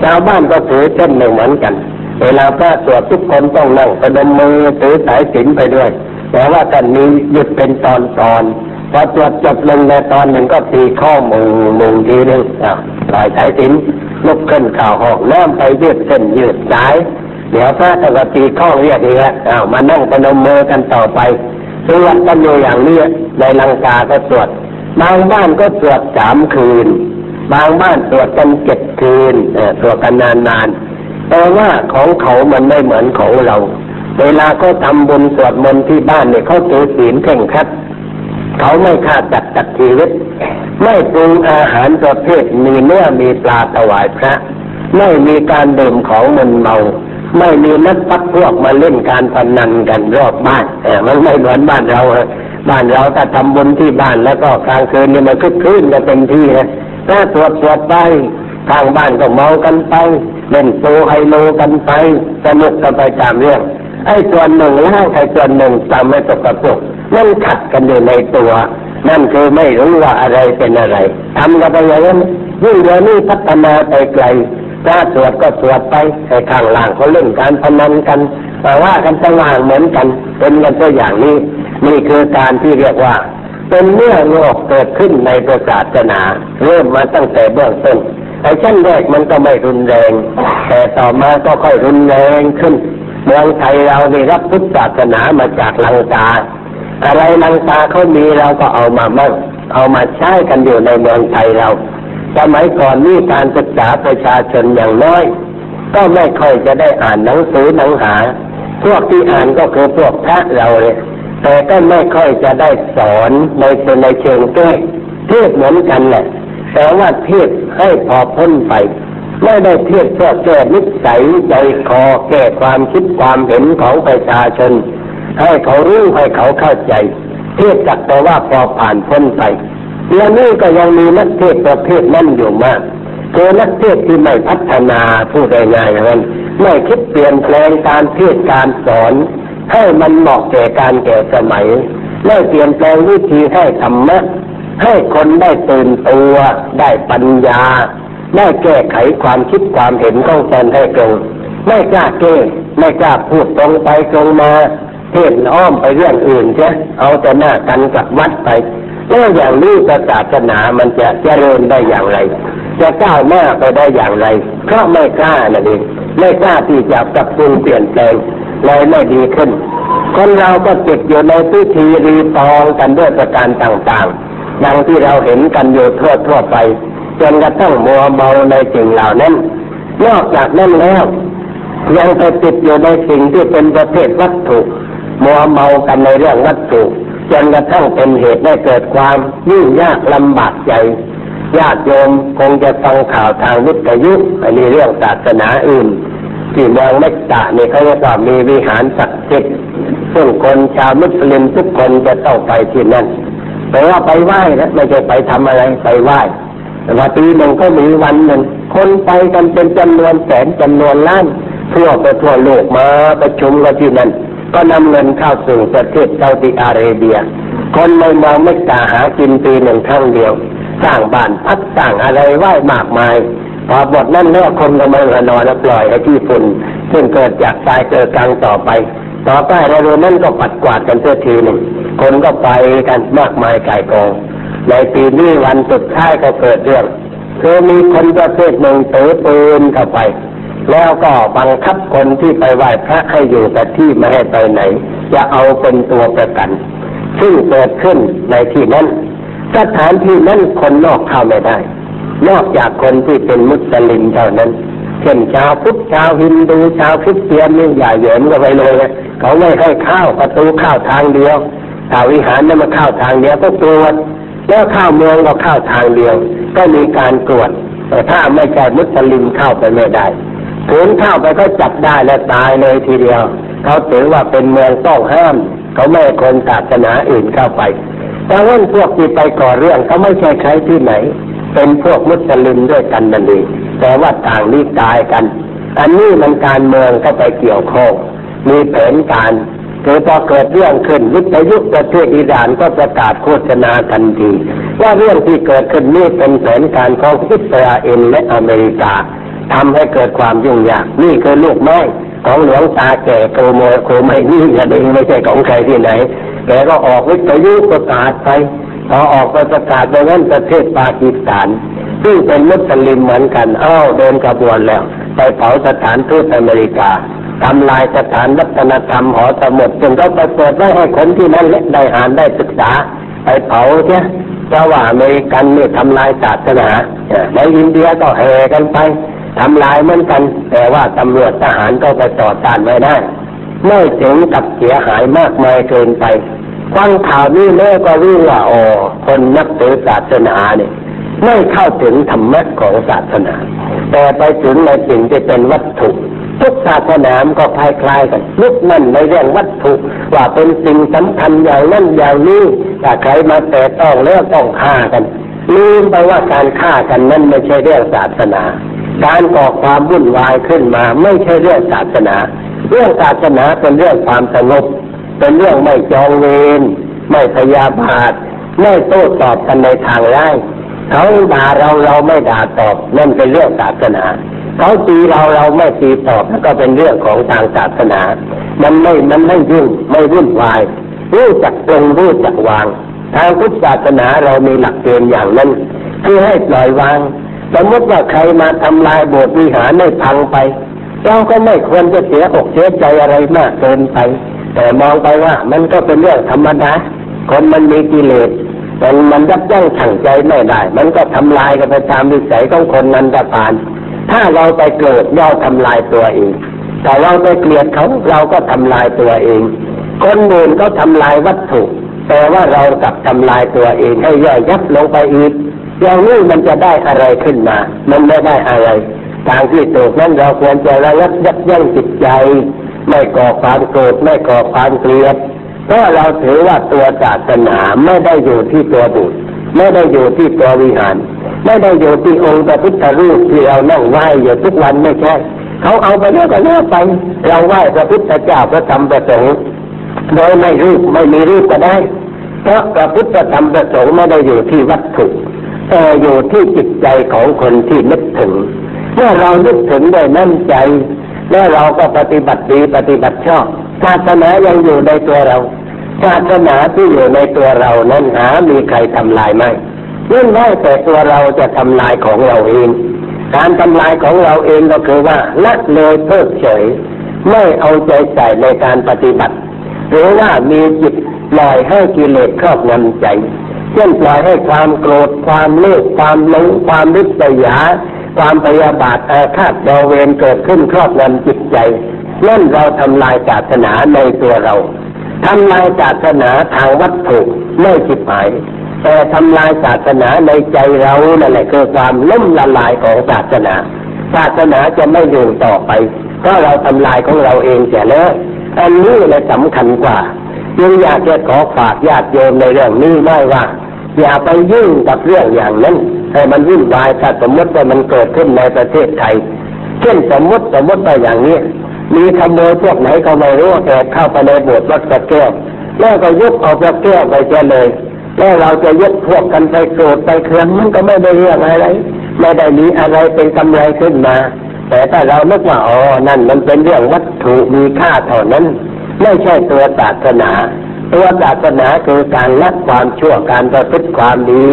[SPEAKER 1] ชาวบ้านก็ถือเส้นหนึ่งเหมือนกัน เวลาพระสวดทุกคนต้องนั่งประดมมือถือสายสินไปด้วย แต่ว่าท่านนี้หยุดเป็นตอนตอนพอสวดจบลงในตอนหนึ่งก็ตีข้อมือมุงทีนึงอ่าปล่อยสายสินลุกขึ้นข่าวหองน้ำไปยืดเส้นยืดสาย เดี๋ยวพระจะกตีข้อเรียกอีกแล้วอ้าวมานั่งประดมมือกันต่อไป สวดกันอยู่อย่างนี้ในลังกาก็สวด บางบ้านก็สวดสามคืน บางบ้านสวดกันเจ็ดคืนสวดกันนานๆแต่ว่าของเขามันไม่เหมือนของเรา เวลาก็ทำบุญสวดมนต์ที่บ้านเนี่ยเขาถือศีลเข่งคัดเขาไม่ฆ่าจัดตัดชีวิต ไม่ปรุงอาหารประเภทมีเนื้อมีปลาถวายพระ ไม่มีการดื่มของมันเมา ไม่มีนักพักพวกมาเล่นการพนันกันรอบบ้านมันไม่เหมือนบ้านเราบ้านเราถ้าทำบุญที่บ้านแล้วก็กลางคืนนี่มันคึกคืนกันเต็มที่นะถ้าตรวจตรวจไปทางบ้านก็เมากันไปเล่นโซไฮโลกันไปสนุกกันไปตามเรื่องไอ้ส่วนหนึ่งแล้างไอ้ส่วนหนึ่งทำไม่ตกกระปุกนั่นขัดกันอยู่ในตัว นั่นคือไม่รู้ว่าอะไรเป็นอะไรทำกันไปอย่างนั้นยิ่งเดี๋ยวนี้พัฒนาไปไกล ถ้าตรวจก็ตรวจไปไอ้ข้างล่างเขาเล่นการพนันกันแต่ว่ากันสว่างเหมือนกัน เป็นกันตัวอย่างนี้ นี่คือการที่เรียกว่า เป็นเมื่อโลกเกิดขึ้นในประศาสนา เริ่มมาตั้งแต่เบื้องต้นไอ้ชั้นแรกมันก็ไม่รุนแรง แต่ต่อมาก็ค่อยรุนแรงขึ้น เมืองไทยเราได้รับพุทธศาสนามาจากลังกา อะไรลังกาเขามีเราก็เอามามั่งเอามาใช้กันอยู่ในเมืองไทยเรา สมัยก่อนนี่การศึกษาประชาชนอย่างน้อย ก็ไม่ค่อยจะได้อ่านหนังสือหนังหา พวกที่อ่านก็คือพวกพระเราเลยแต่ก็ไม่ค่อยจะได้สอนในในเชิงแก้เทศเหมือนกันแหละแต่ว่าเทศให้พอพ้นไปไม่ได้เทศเพื่อแก้นิสัยใจคอแก้ความคิดความเห็นของประชาชน ให้เขารู้ให้เขาเข้าใจ เทศจักแต่ว่าพอผ่านพ้นไป เดี๋ยวนี้ก็ยังมีนักเทศประเภทนั่นอยู่มากคือนักเทศที่ไม่พัฒนาผู้ใดง่ายนั้นไม่คิดเปลี่ยนแปลงการเทศการสอน ให้มันเหมาะแก่การแก่สมัยไม่เปลี่ยนแปลงวิธีให้ธรรมะให้คนได้ตื่นตัว ได้ปัญญา ได้แก้ไขความคิดความเห็นของตนให้ตรงไม่กล้าแก้ไม่กล้าพูดตรงไปตรงมาเทศอ้อมไปเรื่องอื่นใช่เอาแต่หน้ากันกับวัดไป แล้วอย่างนี้ศาสนามันจะเจริญได้อย่างไร จะก้าวหน้าไปได้อย่างไร เพราะไม่กล้านั่นเองไม่กล้าที่จะปรับปรุงเปลี่ยนแปลงเลยไม่ดีขึ้น คนเราก็ติดอยู่ในพิธีรีตองกันด้วยประการต่างๆดังที่เราเห็นกันอยู่ทั่วทั่วไป จนกระทั่งมัวเมาในสิ่งเหล่านั้น นอกจากนั้นแล้วยังไปติดอยู่ในสิ่งที่เป็นประเภทวัตถุ มัวเมากันในเรื่องวัตถุ จนกระทั่งเป็นเหตุให้เกิดความยุ่งยากลำบากใจญาติโยมคงจะฟังข่าวทางวิทยุอันนี้เรื่องศาสนาอื่น ที่เมืองเมกกะนี่เขาเรียกว่ามีวิหารศักดิ์สิทธิ์ซึ่งคนชาวมุสลิมทุกคนจะต้องไปที่นั่นแต่ว่าไปไหว้นะไม่ใช่ไปทำอะไรไปไหว้แต่ว่าปีหนึ่งก็มีวันหนึ่งคนไปกันเป็นจำนวนแสนจำนวนล้านทั่วไปทั่วโลกมาประชุมกันที่นั่น ก็นำเงินเข้าสู่ประเทศซาอุดิอาระเบีย คนในเมืองเมกกาหากินปีหนึ่งครั้งเดียว สร้างบ้านพักสร้างอะไรไหว้มากมาย พอบทนั้นแล้วคนก็ไม่นอนแล้วปล่อยให้ที่ฝุ่นซึ่งเกิดจากตายเกิดกลางต่อไป ต่อไปเรือนั้นก็ปัดกวาดกันเสียทีหนึ่งคนก็ไปกันมากมายไก่กอง ในปีนี้วันสุดท้ายก็เกิดเรื่องคือมีคนประเภทหนึ่งถือปืนเข้าไป แล้วก็บังคับคนที่ไปไหว้พระให้อยู่แต่ที่ไม่ให้ไปไหน จะเอาเป็นตัวประกัน ซึ่งเกิดขึ้นในที่นั้น สถานที่นั้นคนนอกเข้าไม่ได้ นอกจากคนที่เป็นมุสลิมเท่านั้น เช่นชาวพุทธชาวฮินดูชาวคริสเตียนนี่อย่าเหยินกันไปเลยเขาไม่ให้เข้าประตูเข้าทางเดียวถ้าวิหารนั้นมาเข้าทางเดียวก็ตรวจแล้วเข้าเมืองก็เข้าทางเดียว ก็มีการตรวจแต่ถ้าไม่ใช่มุสลิมเข้าไปไม่ได้ ถึงเข้าไปก็จับได้และตายเลยทีเดียว เขาถือว่าเป็นเมืองต้องห้าม เขาไม่คนศาสนาอื่นเข้าไปแต่ว่าพวกที่ไปก่อเรื่องเขาไม่ใช่ใครที่ไหน เป็นพวกมุสลิมด้วยกันนั่นเองแต่ว่าต่างนิกายกัน อันนี้มันการเมืองก็ไปเกี่ยวข้องมีแผนการคือพอเกิดเรื่องขึ้นวิทยุประเทศอิหร่านก็ประกาศโฆษณาทันที ว่าเรื่องที่เกิดขึ้นนี้เป็นแผนการของอิสราเอลและอเมริกา ทำให้เกิดความยุ่งยากนี่คือลูกไม้ของหลวงตาแก่โกโมโคไมนี่กันเองไม่ใช่ของใครที่ไหนแกก็ออกวิทยุประกาศไปพอออกไปประกาศในนั้นประเทศปากีสถาน ซึ่งเป็นมุสลิมเหมือนกันอ้าวเดินกระบวนแล้ว ไปเผาสถานทูตอเมริกาทำลายสถานวัฒนธรรมหอสมุดจนเขาไปเปิดไว้ให้คนที่นั่นแหละได้อ่านได้ศึกษา ไปเผาเนี่ยเพราะว่าอเมริกันเนี่ยทำลายศาสนาในอินเดียก็แห่กันไป ทำลายเหมือนกัน แต่ว่าตำรวจทหารก็ไปต่อต้านไม่ได้ ไม่ถึงกับเสียหายมากมายเกินไปฟังข่าวนี้แม่ก็รู้ว่าอ๋อคนนับถือศาสนาเนี่ยไม่เข้าถึงธรรมะของศาสนา แต่ไปถึงในสิ่งที่เป็นวัตถุ ทุกศาสนาก็คล้ายๆกันลุกนั่นในเรื่องวัตถุ ว่าเป็นสิ่งสำคัญอย่างนั้นอย่างนี้ถ้าใครมาแตะต้องแล้วต้องฆ่ากันลืมไปว่าการฆ่ากันนั้นไม่ใช่เรื่องศาสนา การก่อความวุ่นวายขึ้นมา ไม่ใช่เรื่องศาสนา เรื่องศาสนาเป็นเรื่องความสงบเป็นเรื่องไม่จองเวรไม่พยาบาทไม่โต้ตอบกันในทางร้ายเขาด่าเราเราไม่ด่าตอบนั่นเป็นเรื่องศาสนาเขาตีเราเราไม่ตีตอบนั่นก็เป็นเรื่องของทางศาสนา มันไม่มันไม่ยุ่งไม่วุ่นวายรู้จักตรงรู้จักวาง ทางพุทธศาสนาเรามีหลักเกณฑ์อย่างนั้นคือให้ปล่อยวาง สมมติว่าใครมาทำลายโบสถ์วิหารให้พังไป เราก็ไม่ควรจะเสียอกเสียใจอะไรมากเกินไป แต่มองไปว่ามันก็เป็นเรื่องธรรมดาคนมันมีกิเลสมันมันยับยั้งชั่งใจไม่ได้ มันก็ทำลายกันไปตามวิสัยของคนนั้นจะผ่าน ถ้าเราไปเกิดเราทำลายตัวเองแต่เราไปเกลียดเขาเราก็ทำลายตัวเอง คนอื่นก็ทำลายวัตถุ แต่ว่าเรากลับทำลายตัวเองให้ย่อยยับลงไปอีก อย่างนี้มันจะได้อะไรขึ้นมา มันไม่ได้อะไรทางที่ถูกนั้นเราควรจะระงับยับยั้งจิตใจ ไม่ก่อความโกรธไม่ก่อความเกลียดเพราะเราถือว่าตัวศาสนาไม่ได้อยู่ที่ตัวบุตรไม่ได้อยู่ที่ตัววิหาร ไม่ได้อยู่ที่องค์พระพุทธรูปที่เรานั่งไหว้อยู่ทุกวันไม่ใช่เขาเอาไปแล้วก็แล้วไป เราไหว้พระพุทธเจ้าพระธรรมพระสงฆ์โดยไม่รูปไม่มีรูปก็ได้ เพราะพระพุทธธรรมประสงค์ไม่ได้อยู่ที่วัตถุ แต่อยู่ที่จิตใจของคนที่นึกถึง เมื่อเรานึกถึงได้นั่นใจ แล้วเราก็ปฏิบัติดีปฏิบัติชอบศาสนายังอยู่ในตัวเราศาสนาที่อยู่ในตัวเรานั้นหามีใครทำลายไหมเนื่องได้แต่ตัวเราจะทำลายของเราเอง การทำลายของเราเองก็คือว่าละเลยเพิกเฉย ไม่เอาใจใส่ในการปฏิบัติ หรือว่ามีจิตปล่อยให้กิเลสครอบงำใจ เช่นปล่อยให้ความโกรธความเลือกความหลงความริษยา ความพยาบาทอาฆาตดอเวรเกิดขึ้นครอบงำจิตใจนั่นเราทำลายศาสนาในตัวเราทำลายศาสนาทางวัตถุไม่จิตหมาย แต่ทำลายศาสนาในใจเรานั่นแหละคือความล่มละลายของศาสนา ศาสนาจะไม่อยู่ต่อไปเพราะเราทำลายของเราเองเสียแล้วอันนี้แหละสำคัญกว่า จึงอยากจะขอฝากญาติโยมในเรื่องนี้ไม่ว่า อย่าไปยุ่งกับเรื่องอย่างนั้น ให้มันวุ่นวายถ้าสมมติว่ามันเกิดขึ้นในประเทศไทย เช่นสมมติสมมติไปอย่างนี้ มีขโมยพวกไหนก็ไม่รู้แต่เข้าไปในโบสถ์วัดสระแก้วแล้วก็ยกเอาพระแก้วไปเจเลยแล้วเราจะยกพวกกันไปโกรธไปเคืองมันก็ไม่ได้เรื่องอะไรไม่ได้มีอะไรเป็นกำไรขึ้นมา แต่ถ้าเรานึกว่าอ๋อนั่นมันเป็นเรื่องวัตถุมีค่าเท่านั้น ไม่ใช่ตัวศาสนา ตัวศาสนาคือการละความชั่วการประพฤติความดี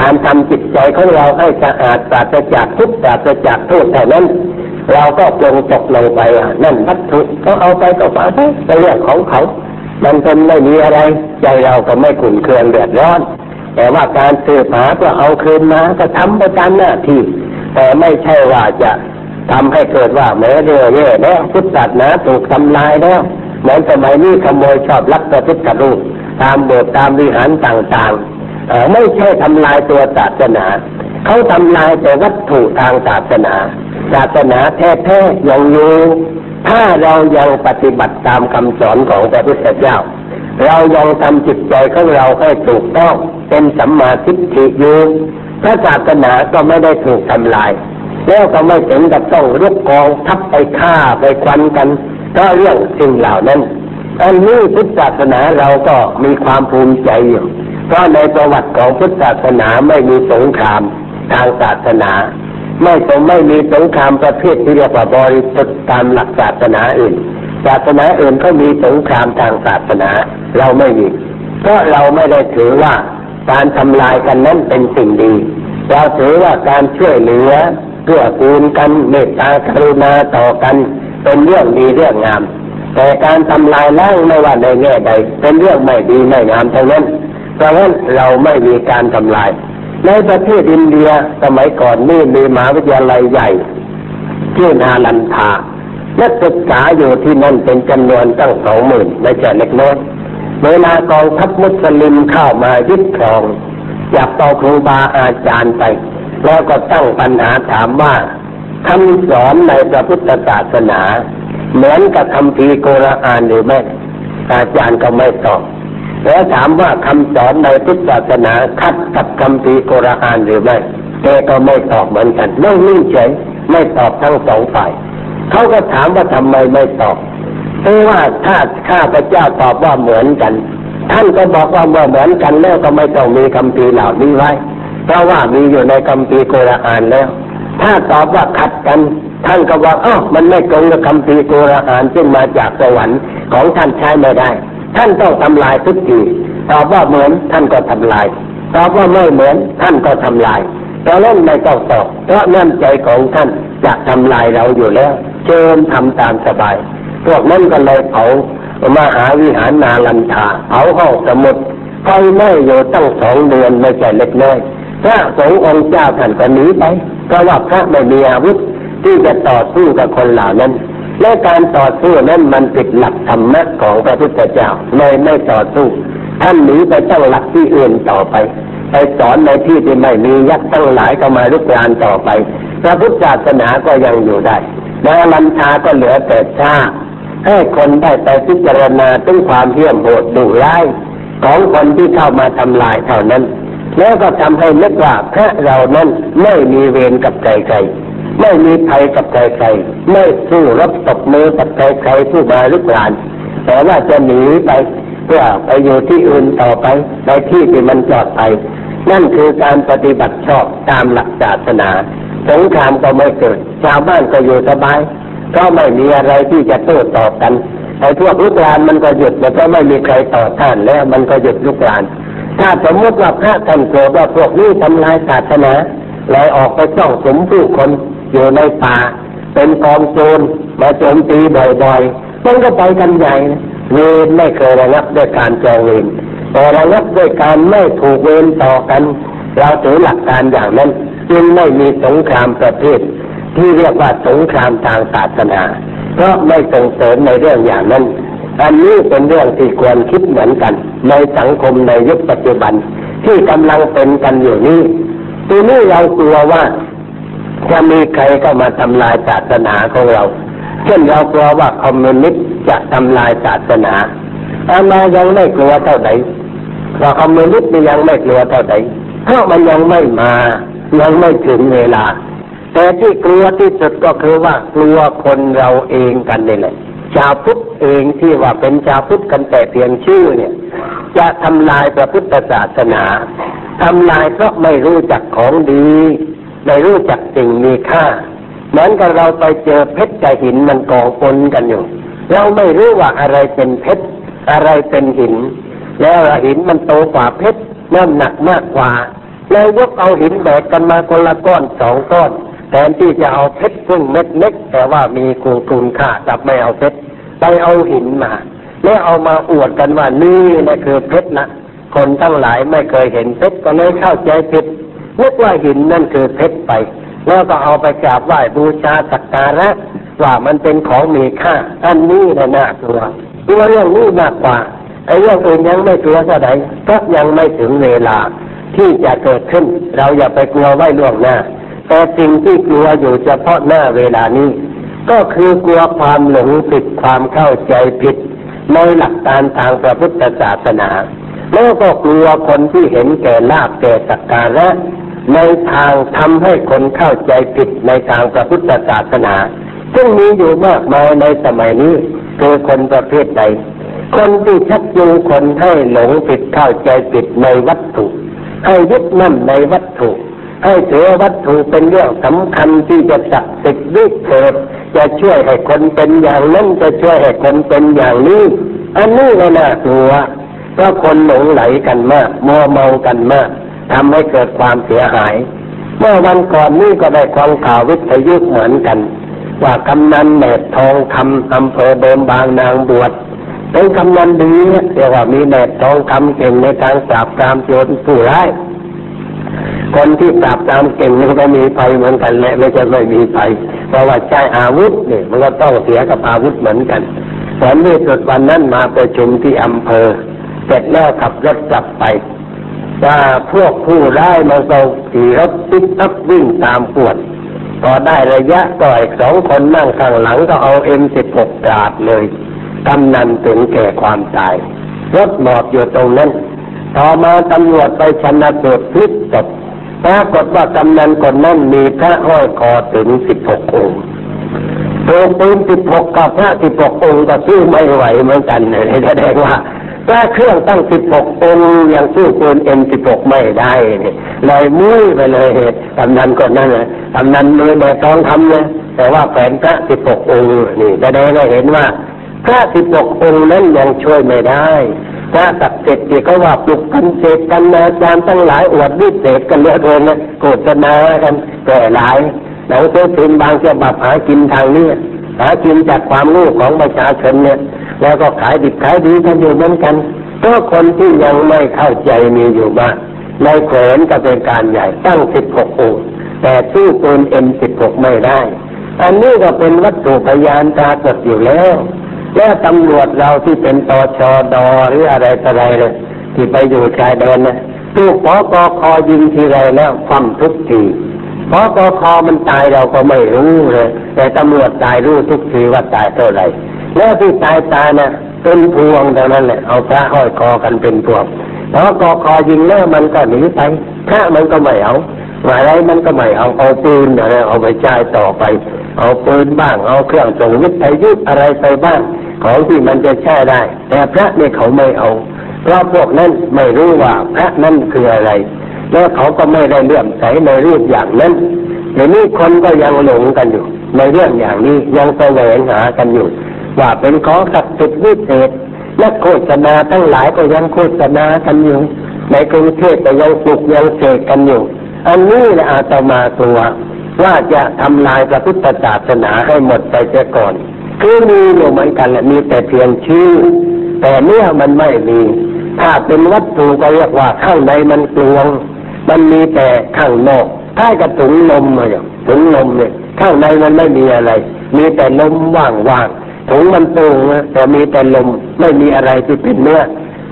[SPEAKER 1] การทำจิตใจของเราให้สะอาดปราศจากทุกปราศจากโทษแต่นั้น เราก็ปลงตกลงไปนั่นวัตถุเขาเอาไปก็ไปเป็นเรื่องของเขา มันเป็นไม่มีอะไร ใจเราก็ไม่ขุ่นเคืองเดือดร้อน แต่ว่าการสืบหาเพื่อเอาคืนมาก็ทำไปตามหน้าที่แต่ไม่ใช่ว่าจะทำให้เกิดว่าแม้เดือยแล้วพุทธศาสนาถูกทำลายแล้ว เหมือนสมัยนี้ขโมยชอบลักพระพุทธรูปตามโบสถ์ตามวิหารต่างๆ ไม่ใช่ทำลายตัวศาสนา เขาทำลายแต่วัตถุทางศาสนา ศาสนาแท้ๆยังอยู่ถ้าเรายังปฏิบัติตามคำสอนของพระพุทธเจ้า เรายังทำจิตใจของเราให้ถูกต้องเป็นสัมมาทิฏฐิอยู่พระศาสนาก็ไม่ได้ถูกทำลาย แล้วก็ไม่ถึงกับต้องรุกกองทับไปฆ่าไปควันกัน ก็เรื่องสิ่งเหล่านั้น อันนี้พุทธศาสนาเราก็มีความภูมิใจอยู่เพราะในประวัติของพุทธศาสนาไม่มีสงครามทางศาสนา ไม่ต้องไม่มีสงครามประเภทที่เรียกว่าบริสุทธิ์ตามหลักศาสนาอื่น ศาสนาอื่นก็มีสงครามทางศาสนา เราไม่มีเพราะเราไม่ได้ถือว่าการทำลายกันนั้นเป็นสิ่งดี เราถือว่าการช่วยเหลือเกื้อกูลกันเมตตากรุณาต่อกัน เป็นเรื่องดีเรื่องงาม แต่การทำลายล้างไม่ว่าในแง่ใด เป็นเรื่องไม่ดีไม่งามทั้งนั้นเพราะฉะนั้นเราไม่มีการทำลาย ในประเทศอินเดียสมัยก่อนนี่มีมหาวิทยาลัยใหญ่ที่นาลันทานักศึกษาอยู่ที่นั่นเป็นจำนวนตั้งสองหมื่นไม่ใช่เล็กน้อยเวลากองทัพมุสลิมเข้ามายึดครองจับเอครูบาอาจารย์ไป แล้วก็ตั้งปัญหาถามว่า คำสอนในพระพุทธศาสนา เหมือนกับคำพีโกรอานหรือไม่ อาจารย์ก็ไม่ตอบแล้วถามว่าคำสอนในพุทธศาสนาคัดกับคำพีโกรอานหรือไม่แกก็ไม่ตอบเหมือนกันนั่งนิ่งเฉยไม่ตอบทั้งสองฝ่ายเขาก็ถามว่าทำไมไม่ตอบเพราะว่าถ้าข้าพระเจ้าตอบว่าเหมือนกัน ท่านก็บอกว่าเมื่อเหมือนกันแล้วก็ไม่ต้องมีคำพีเหล่านี้ไว้เพราะว่ามีอยู่ในคำพีโกรอานแล้ว ถ้าตอบว่าขัดกันท่านก็ว่าอ้ามันไม่ตรงกับคำพีกุรอานซึ่งมาจากสวรรค์ของท่านใช้ไม่ได้ ท่านต้องทำลายทุกทีตอบว่าเหมือนท่านก็ทำลายตอบว่าไม่เหมือนท่านก็ทำลายเพราะนั้นไม่ต้องตอบเพราะน้ำใจของท่านจะทำลายเราอยู่แล้ว เชิญทำตามสบาย พวกนั้นก็เลยเผามหาวิหารนาลันทาเผาห้องสมุดไฟไหม้อยู่ตั้งสองเดือนไม่ใช่เล็กน้อยพระสงฆ์องค์เจ้าท่านก็หนีไป เพราะว่าพระไม่มีอาวุธที่จะต่อสู้กับคนเหล่านั้น และการต่อสู้นั้นมันผิดหลักธรรมะของพระพุทธเจ้าเลยไม่ต่อสู้ ท่านหนีไปตั้งหลักที่อื่นต่อไป ไปสอนในที่ที่ไม่มียักษ์ตั้งหลายก็มาลุกรานต่อไป พระพุทธศาสนาก็ยังอยู่ได้นาลันทาก็เหลือแต่ชาให้คนได้ไปพิจารณาถึงความเหี้ยมโหดดุร้ายของคนที่เข้ามาทำลายเท่านั้น แล้วก็ทำให้นึกว่าพระเรานั้นไม่มีเวรกับใครๆไม่มีภัยกับใครๆไม่สู้รบตบมือกับใครๆผู้มาลุกรานแต่ว่าจะหนีไปเพื่อไปอยู่ที่อื่นต่อไปในที่ที่มันปลอดภัยนั่นคือการปฏิบัติชอบตามหลักศาสนาสงครามก็ไม่เกิด ชาวบ้านก็อยู่สบายเพราะไม่มีอะไรที่จะโต้ตอบกัน ไอ้พวกลุกรานมันก็หยุดแล้วก็ไม่มีใครต่อต้านแล้วมันก็หยุดลุกราน ถ้าสมมติว่าพระท่านโกรธว่าพวกนี้ทำลายศาสนาเลยออกไปจ้องสมผู้คนอยู่ในป่า เป็นกองโจรมาโจมตีบ่อยๆมันก็ไปกันใหญ่เวรไม่เคยระงับด้วยการจองเวรแต่ระงับด้วยการไม่ถูกเวรต่อกัน เราถือหลักการอย่างนั้น จึงไม่มีสงครามประเภทที่เรียกว่าสงครามทางศาสนา เพราะไม่ส่งเสริมในเรื่องอย่างนั้น อันนี้เป็นเรื่องที่ควรคิดเหมือนกัน ในสังคมในยุคปัจจุบัน ที่กำลังเป็นกันอยู่นี้ทีนี้เรากลัวว่าจะมีใครก็มาทำลายศาสนาของเรา เช่นเรากลัวว่าคอมมิวนิสต์จะทำลายศาสนาอามายังไม่กลัวเท่าไหร่เราคอมมิวนิสต์ยังไม่กลัวเท่าไหร่เพราะมันยังไม่มา ยังไม่ถึงเวลา แต่ที่กลัวที่สุดก็คือว่ากลัวคนเราเองกันนี่แหละชาวพุทธเองที่ว่าเป็นชาวพุทธกันแต่เพียงชื่อเนี่ย จะทำลายพระพุทธศาสนาทำลายเพราะไม่รู้จักของดี ไม่รู้จักสิ่งมีค่า เหมือนกับเราไปเจอเพชรกับหินมันกองปนกันอยู่ เราไม่รู้ว่าอะไรเป็นเพชรอะไรเป็นหิน แล้วหินมันโตกว่าเพชรน้ำหนักมากกว่า แล้วยกเอาหินแบกกันมาคนละก้อนสองก้อน แทนที่จะเอาเพชรซึ่งเม็ดเล็ก แต่ว่ามีคุณคุณค่ากับไม่เอาเพชรไปเอาหินมา แล้วเอามาอวดกันว่านี่นะคือเพชรนะคนทั้งหลายไม่เคยเห็นเพชรก็เลยเข้าใจผิดนึกว่าหินนั่นคือเพชรไป แล้วก็เอาไปกราบไหว้บูชาสักการะว่ามันเป็นของมีค่า อันนี้นะน่ากลัวตัวเรื่องนี้มากกว่าไอ้เรื่องอื่นยังไม่กลัวเท่าไหร่ก็ยังไม่ถึงเวลาที่จะเกิดขึ้น เราอย่าไปกลัวไว้ล่วงหน้า แต่สิ่งที่กลัวอยู่เฉพาะหน้าเวลานี้ ก็คือกลัวความหลงผิดความเข้าใจผิดในหลักการทางพระพุทธศาสนา แล้วก็กลัวคนที่เห็นแก่ลาบแก่สักการะในทางทำให้คนเข้าใจผิดในทางพระพุทธศาสนา ซึ่งมีอยู่มากมายในสมัยนี้คือคนประเภทใด คนที่ชักจูงคนให้หลงผิดเข้าใจผิดในวัตถุ ให้ยึดมั่นในวัตถุ ให้ถือวัตถุเป็นเรื่องสำคัญที่จะจักติดวิเกิดจะช่วยให้คนเป็นอย่างนั้นจะช่วยให้คนเป็นอย่างนี้อันนี้ก็น่ากลัวเพราะคนหลงไหลกันมากมัวเมากันมากทำให้เกิดความเสียหาย เมื่อวันก่อนนี้ก็ได้ความข่าววิทยุเหมือนกัน ว่ากำนันแหนทองคำอำเภอเดิมบางนางบวชเป็นกำนันดีเรียกว่ามีแหนทองคำเก่งในทางปราบปรามโจรผู้ร้าย คนที่ปราบตามเก่งมันก็มีภัยเหมือนกันแหละไม่ใช่ไม่มีภัยเพราะว่าใช้อาวุธเนี่ยมันก็ต้องเสียกับอาวุธเหมือนกันวันนี้สุดวันนั้นมาประชุมที่อำเภอ เสร็จแล้วขับรถกลับไป ว่าพวกผู้ร้ายมันก็ขี่รถติ๊กตักวิ่งตามปวดพอได้ระยะก็อีกสองคนนั่งข้างหลังก็เอาเอ็มสิบหกกราดเลยกำนันถึงแก่ความตาย รถหมอบอยู่ตรงนั้น ต่อมาตำรวจไปชนะสูตรพลิกศพ ปรากฏว่ากำนันคนนั้นมีพระห้อยคอถึงสิบหกองค์ตัวปืนสิบหกกับพระสิบหกองค์ก็สู้ไม่ไหวเหมือนกันเลยแสดงว่าพระเครื่องตั้งสิบหกองค์ยังสู้ปืนเอ็มสิบหกไม่ได้เนี่ยลยมุ้ยไปเลยเหตุกำนันคนนั้นเลยกำนันมือแบกทองคำเลยแต่ว่าแฝนพระสิบหกองค์นี่แสดงให้เห็นว่าพระสิบหกองค์นั้นยังช่วยไม่ได้ พระศักดิ์สิทธิ์ที่เขาว่าปลุกกันเสกกันอาจารย์ทั้งหลายอวดวิเศษกันเยอะเลยนะโฆษณากันแก่หลายหนังสือพิมพ์บางฉบับหากินทางนี้หากินจากความรู้ของประชาชนเนี่ย แล้วก็ขายดิบขายดีกันอยู่เหมือนกันเพราะคนที่ยังไม่เข้าใจมีอยู่มากในแขวนก็เป็นการใหญ่ตั้งสิบหกองค์แต่สู้ปืนเอ็มสิบหกไม่ได้ อันนี้ก็เป็นวัตถุพยานตาสดอยู่แล้ว แล้วตำรวจเราที่เป็นตชดหรืออะไรต่ออะไรเลยที่ไปอยู่ชายแดนนะถูกพอกอคอยิงทีไรแล้วความทุกทีพอกอคอมันตายเราก็ไม่รู้เลย แต่ตำรวจตายรู้ทุกทีว่าตายเท่าไหร่แล้วที่ตายตายนะเป็นพวงเท่านั้นแหละเอาพระห้อยคอกันเป็นพวงพอกอคอยิงแล้วมันก็หนีไปพระมันก็ไม่เอาอะไรมันก็ไม่เอาเอาปืนอะไรเอาไปใช้ต่อไป เอาปืนบ้าง เอาเครื่องส่งวิทยุอะไรไปบ้าง ของที่มันจะใช้ได้ แต่พระเนี่ยเขาไม่เอา เพราะพวกนั้นไม่รู้ว่าพระนั่นคืออะไร แล้วเขาก็ไม่ได้เลื่อมใสในรูปอย่างนั้นเดี๋ยวนี้คนก็ยังหลงกันอยู่ ในเรื่องอย่างนี้ยังแสวงหากันอยู่ ว่าเป็นของศักดิ์สิทธิ์วิเศษและโฆษณาทั้งหลายก็ยังโฆษณากันอยู่ ในกรุงเทพก็ยังปลุกยังเสกกันอยู่ อันนี้แหละอาตมาตัว ว่าจะทำลายพระพุทธศาสนาให้หมดไปเสียก่อน คือมีอยู่เหมือนกันแหละมีแต่เพียงชื่อ แต่เนื้อมันไม่มี ถ้าเป็นวัตถุก็เรียกว่าข้างในมันกลวง มันมีแต่ข้างนอกถ้ากระถุงลมเลยถุงลมเนี่ยข้างในมันไม่มีอะไร มีแต่ลมว่างๆถุงมันโป่งนะแต่มีแต่ลมไม่มีอะไรที่เป็นเนื้อ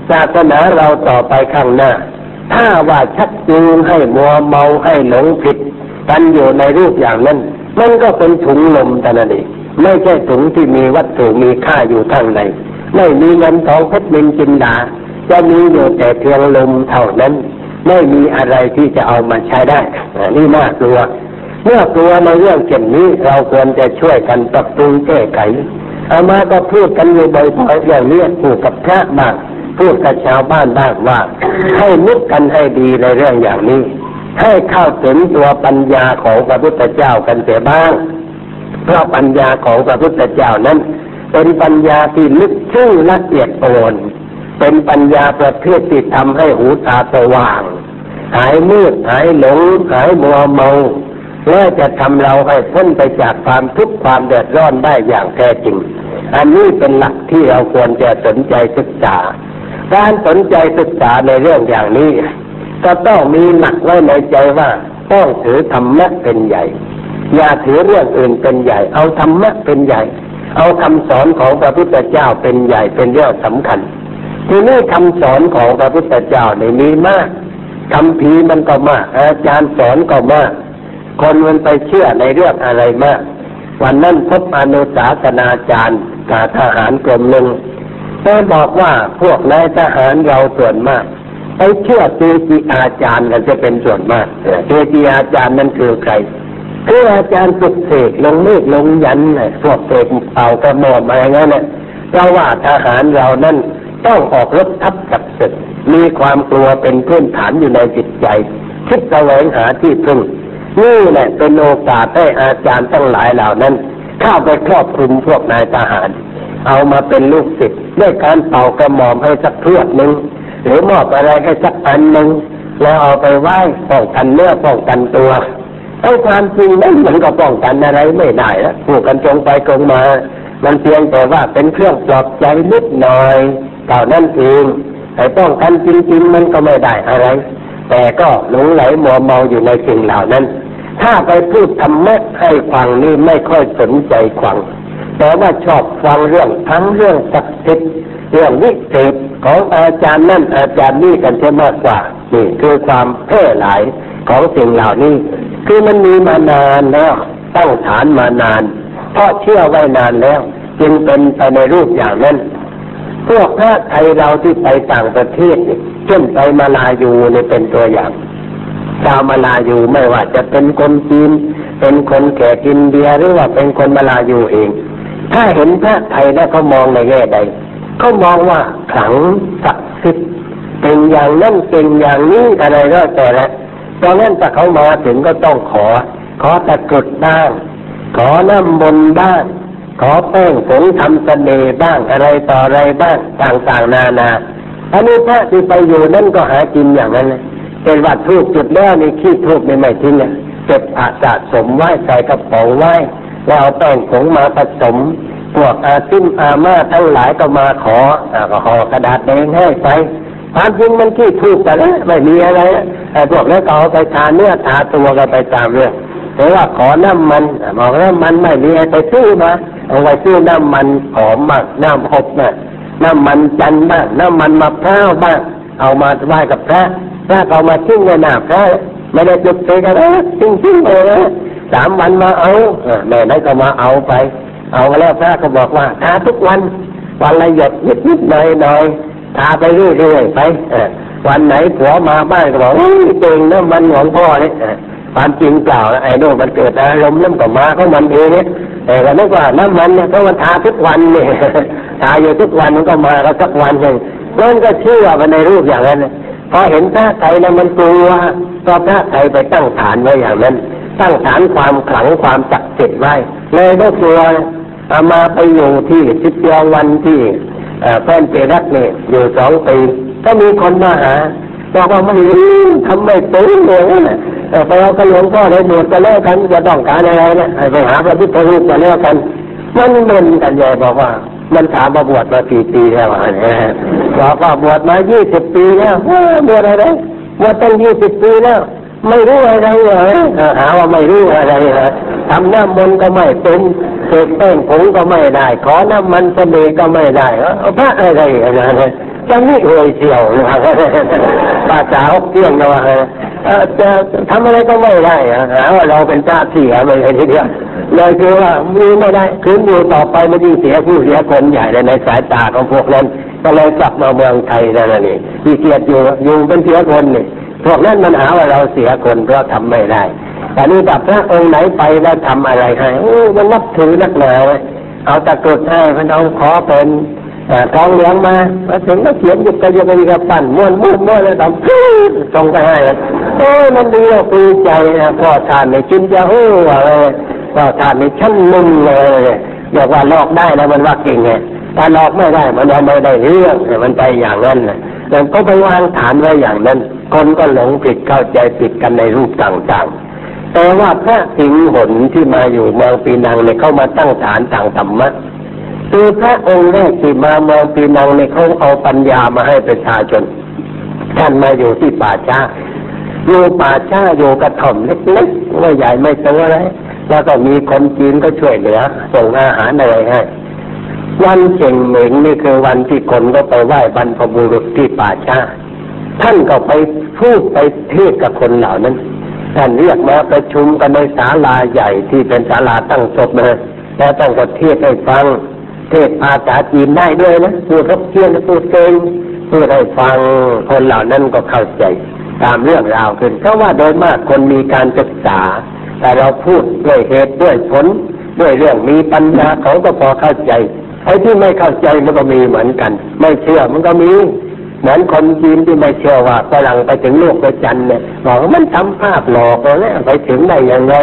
[SPEAKER 1] ศาสนาเราต่อไปข้างหน้า ถ้าว่าชักจูงให้มัวเมาให้หลงผิด กันอยู่ในรูปอย่างนั้น มันก็เป็นถุงลมแต่นั่นเองไม่ใช่ถุงที่มีวัตถุมีค่าอยู่ข้างในไม่มีเงินทองเพชรนินจินดา จะมีอยู่แต่เพียงลมเท่านั้น ไม่มีอะไรที่จะเอามาใช้ได้นี่น่ากลัว เมื่อกลัวในเรื่องเช่นนี้เราควรจะช่วยกันปรับปรุงแก้ไขอามาก็พูดกันอยู่บ่อยๆอย่างนี้พูดกับพระบ้างพูดกับชาวบ้านบ้างว่า ให้นึกกันให้ดีในเรื่องอย่างนี้ ให้เข้าถึงตัวปัญญาของพระพุทธเจ้ากันเสียบ้าง เพราะปัญญาของพระพุทธเจ้านั้น เป็นปัญญาที่ลึกซึ้งละเอียดอ่อนเป็นปัญญาประเภทที่ทำให้หูตาสว่าง หายมืดหายหลงหายมัวเมาและจะทำเราให้พ้นไปจากความทุกข์ความเดือดร้อนได้อย่างแท้จริง อันนี้เป็นหลักที่เราควรจะสนใจศึกษา การสนใจศึกษาในเรื่องอย่างนี้ ก็ต้องมีหลักไว้ในใจว่าต้องถือธรรมะเป็นใหญ่ อย่าถือเรื่องอื่นเป็นใหญ่ เอาธรรมะเป็นใหญ่ เอาคำสอนของพระพุทธเจ้าเป็นใหญ่เป็นเรื่องสำคัญ ทีนี้คำสอนของพระพุทธเจ้าในมีมากคำพีมันก็มาก อาจารย์สอนก็มาก คนมันไปเชื่อในเรื่องอะไรมาก วันนั้นพบอนุสาสนาจารย์กาทหารกรมหนึ่งได้บอกว่าพวกนายทหารเราส่วนมาก ไปเชื่อเกจิอาจารย์กันจะเป็นส่วนมากเกจิอาจารย์นั้นคือใครคืออาจารย์ปลุกเสกลงเมฆลงยันพวกเสกเป่ากระหม่อมอะไรเงี้ยเนี่ยเราว่าทหารเรานั้นต้องออกรบทับกับศึกมีความกลัวเป็นพื้นฐานอยู่ในจิตใจ คิดแสวงหาที่พึ่งนี่แหละเป็นโอกาสให้อาจารย์ทั้งหลายเหล่านั้น เข้าไปครอบคลุมพวกนายทหาร เอามาเป็นลูกศิษย์ด้วยการเป่ากระหม่อมให้สักเพื่อนหนึ่ง หรือมอบอะไรให้สักอันหนึ่งแล้วเอาไปไหว้ป้องกันเนื้อป้องกันตัวไอ้ความจริงนั้นมันก็ป้องกันอะไรไม่ได้แล้วพูดกันตรงไปตรงมา มันเพียงแต่ว่าเป็นเครื่องปลอบใจนิดหน่อยเท่านั้นเองไอ้ป้องกันจริง ๆ มันก็ไม่ได้อะไร แต่ก็หลงไหลมัวเมาอยู่ในสิ่งเหล่านั้น ถ้าไปพูดธรรมะให้ฟังนี่ไม่ค่อยสนใจฟังแต่ว่าชอบฟังเรื่องทั้งเรื่องศักดิ์สิทธิ์ เรื่องวิเศษของอาจารย์นั่นอาจารย์นี่กันเสียมากกว่านี่คือความแพร่หลายของสิ่งเหล่านี้ คือมันมีมานานแล้วตั้งฐานมานาน เพราะเชื่อไว้นานแล้ว จึงเป็นไปในรูปอย่างนั้น พวกพระไทยเราที่ไปต่างประเทศเช่นไปมาลายูเนี่เป็นตัวอย่างชาวมาลายูไม่ว่าจะเป็นคนจีน เป็นคนแขกอินเดียหรือว่าเป็นคนมาลายูเอง ถ้าเห็นพระไทยแล้วเขามองในแง่ใด เขามองว่าขลังศักดิ์สิทธิ์เป็นอย่างนั้นเป็นอย่างนี้อะไรก็แต่ละดังนั้นถ้าเขามาถึงก็ต้องขอ ขอตะกรุดบ้าง ขอน้ำมนต์บ้าง ขอแป้งผงทำเสน่ห์บ้างอะไรต่ออะไรบ้างต่างๆนานาอันนี้พระที่ไปอยู่นั่นก็หากินอย่างนั้นเลยเป็นวัดทูกจุดแล้วนี่ขี้ทูกในไม่ทิ้งเนี่ยเก็บอาสะสมไว้ใส่กระป๋องไว้แล้วเอาแป้งผงมาผสม พวกอาซิมอามาทั้งหลายก็มาขออ่าก็ห่อกระดาษแดงให้ไปความจริงมันขี้ทูกแต่แล้วไม่มีอะไรไอ้พวกนั้นก็เอาไปทาเนื้อทาตัวกันไปตามเรื่องแต่ว่าขอน้ำมันบอกน้ำมันไม่มีไปซื้อมาเอาไว้ซื้อน้ำมันหอมบ้างน้ำหกบ้างน้ำมันจันบ้างน้ำมันมะพร้าวบ้างเอามาไหว้กับพระพระเอามาทิ้งในหน้าพระไม่ได้จุดเตกันนะทิ้งทิ้งเลยนะสามวันมาเอาแม่นั้นก็มาเอาไป เอาแล้วพระก็บอกว่าทาทุกวัน วันละหยดนิดนิดหน่อยหน่อยทาไปเรื่อยๆไปวันไหนผัวมาบ้านก็บอกเก่งนะมันของพ่อเนี่ยความจริงเปล่าไอ้โน่มันเกิดอารมณ์น้ำกับมาเขามันเองเนี่ยแต่ก็นึกว่าน้ำมันเนี่ยเพราะมันทาทุกวันเนี่ยทาอยู่ทุกวันมันก็มาแล้วสักวันหนึ่งนั่นก็เชื่อไปในรูปอย่างนั้นพอเห็นพระไทยนะมันกลัวก็พระไทยไปตั้งฐานไว้อย่างนั้น ตั้งฐานความขลังความศักดิ์สิทธิ์ไว้เลยก็กลัว อามาไปอยู่ที่สิบเดียววันที่แฟนเจรักเนี่ยอยู่สองปีก็มีคนมาหาบอกว่าไม่รู้ทำไม่ตื่นเลยนะไปเอากระหลวงพ่อเลยบวชกันแล้วกันจะต้องการอะไรนะไปหาพระพุทธรูปกันแล้วกัน มันเล่นกันใหญ่บอกว่า มันถามมาบวชมากี่ปีแล้วเนี่ยบอกว่าบวชมายี่สิบปีแล้วบวชอะไรบวชตั้งยี่สิบปีแล้ว ไม่รู้อะไรเลยหาว่าไม่รู้อะไรฮะทำน้ำมนต์ก็ไม่เป็นเสกแป้งผงก็ไม่ได้ ขอน้ำมันเสน่ก็ไม่ได้เอาพระอะไรอะไรจะไม่เอยเชี่ยวนะภาษาฮกเกี้ยงนะว่าจะทำอะไรก็ไม่ได้หาว่าเราเป็นเจ้าเสียไปทีเดียวเลยคือว่ามีไม่ได้คืนอยู่ต่อไปมันยิ่งเสียผู้เสียคนใหญ่เลยในสายตาของพวกนั้นก็เลยกลับมาเมืองไทยนั่นนี่ที่เกียดอยู่อยู่เป็นเสียคนนี่ พวกนั้นมันหาว่าเราเสียคนเพราะทำไม่ได้แต่นี่กับพระองค์ไหนไปแล้วทำอะไรให้โอ้มันนับถือนักหนาเอาตะกรุดให้พระองค์ขอเป็นทองเหลืองมามาถึงก็เขียนยุบกระยุกกระยิบปั่นม้วนม้วนม้วนแล้วทำส่งไปให้โอ้ยมันดีเราปีใจนะพ่อทานในชิ้นจะโอ้อะไรพ่อทานในชั้นนุ่มเลยบอกว่าลอกได้นะมันว่าเก่งไงถ้าลอกไม่ได้มันยังไม่ได้เรื่องมันไปอย่างนั้นนะแล้วก็ไปวางฐานไว้อย่างนั้น คนก็หลงผิดเข้าใจผิดกันในรูปต่างๆ แต่ว่าพระสิงห์หนที่มาอยู่เมืองปีนังเนี่ยเข้ามาตั้งฐานต่างธรรมะคือพระองค์แรกที่มาเมืองปีนังเนี่ยเขาเอาปัญญามาให้ประชาชน ท่านมาอยู่ที่ป่าช้าอยู่ป่าช้าอยู่กระถ่อมเล็กๆไม่ใหญ่ไม่โตอะไรแล้วก็มีคนจีนก็ช่วยเหลือส่งอาหารอะไรให้วันเก่งเหม่งนี่คือวันที่คนก็ไปไหว้บรรพบุรุษที่ป่าช้า ท่านก็ไปพูดไปเทศกับคนเหล่านั้น ท่านเรียกมาประชุมกันในศาลาใหญ่ที่เป็นศาลาตั้งศพนะแล้วตั้งก็เทศให้ฟัง เทศภาษาจีนได้ด้วยนะพูดรบเทียนพูดเก่งพูดให้ฟังคนเหล่านั้นก็เข้าใจตามเรื่องราวขึ้นเพราะว่าโดยมากคนมีการศึกษา แต่เราพูดด้วยเหตุด้วยผลด้วยเรื่องมีปัญญาเขาก็พอเข้าใจไอ้ที่ไม่เข้าใจมันก็มีเหมือนกัน ไม่เชื่อมันก็มี เหมือนคนจีนที่ไม่เชื่อว่าฝรั่งไปถึงโลกประจันเนี่ยบอกว่ามันทำภาพหลอกแล้วไปถึงได้ยังไง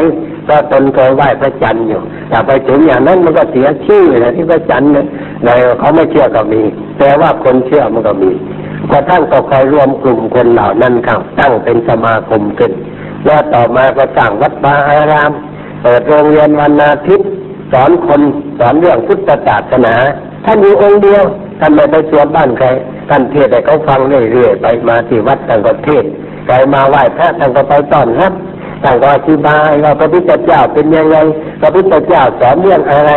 [SPEAKER 1] ก็ตนเคยไหว้พระจันทร์อยู่แต่ไปถึงอย่างนั้นมันก็เสียชื่อนะที่พระจันทร์เนี่ยเลยเขาไม่เชื่อก็มีแต่ว่าคนเชื่อมันก็มีกระทั่งก็คอยรวมกลุ่มคนเหล่านั้นเข้าตั้งเป็นสมาคมขึ้น แล้วต่อมาก็สร้างวัดบาอาราม เปิดโรงเรียนวันอาทิตย์สอนคนสอนเรื่องพุทธศาสนาท่านอยู่องค์เดียว ท่านไม่ไปสวนบ้านใครท่านเทศให้เขาฟังเรื่อยๆไปมาที่วัดท่านก็เทศใครมาไหว้พระท่านก็ไปต้อนรับท่านก็อธิบายว่าพระพุทธเจ้าเป็นยังไงพระพุทธเจ้าสอนเรื่องอะไร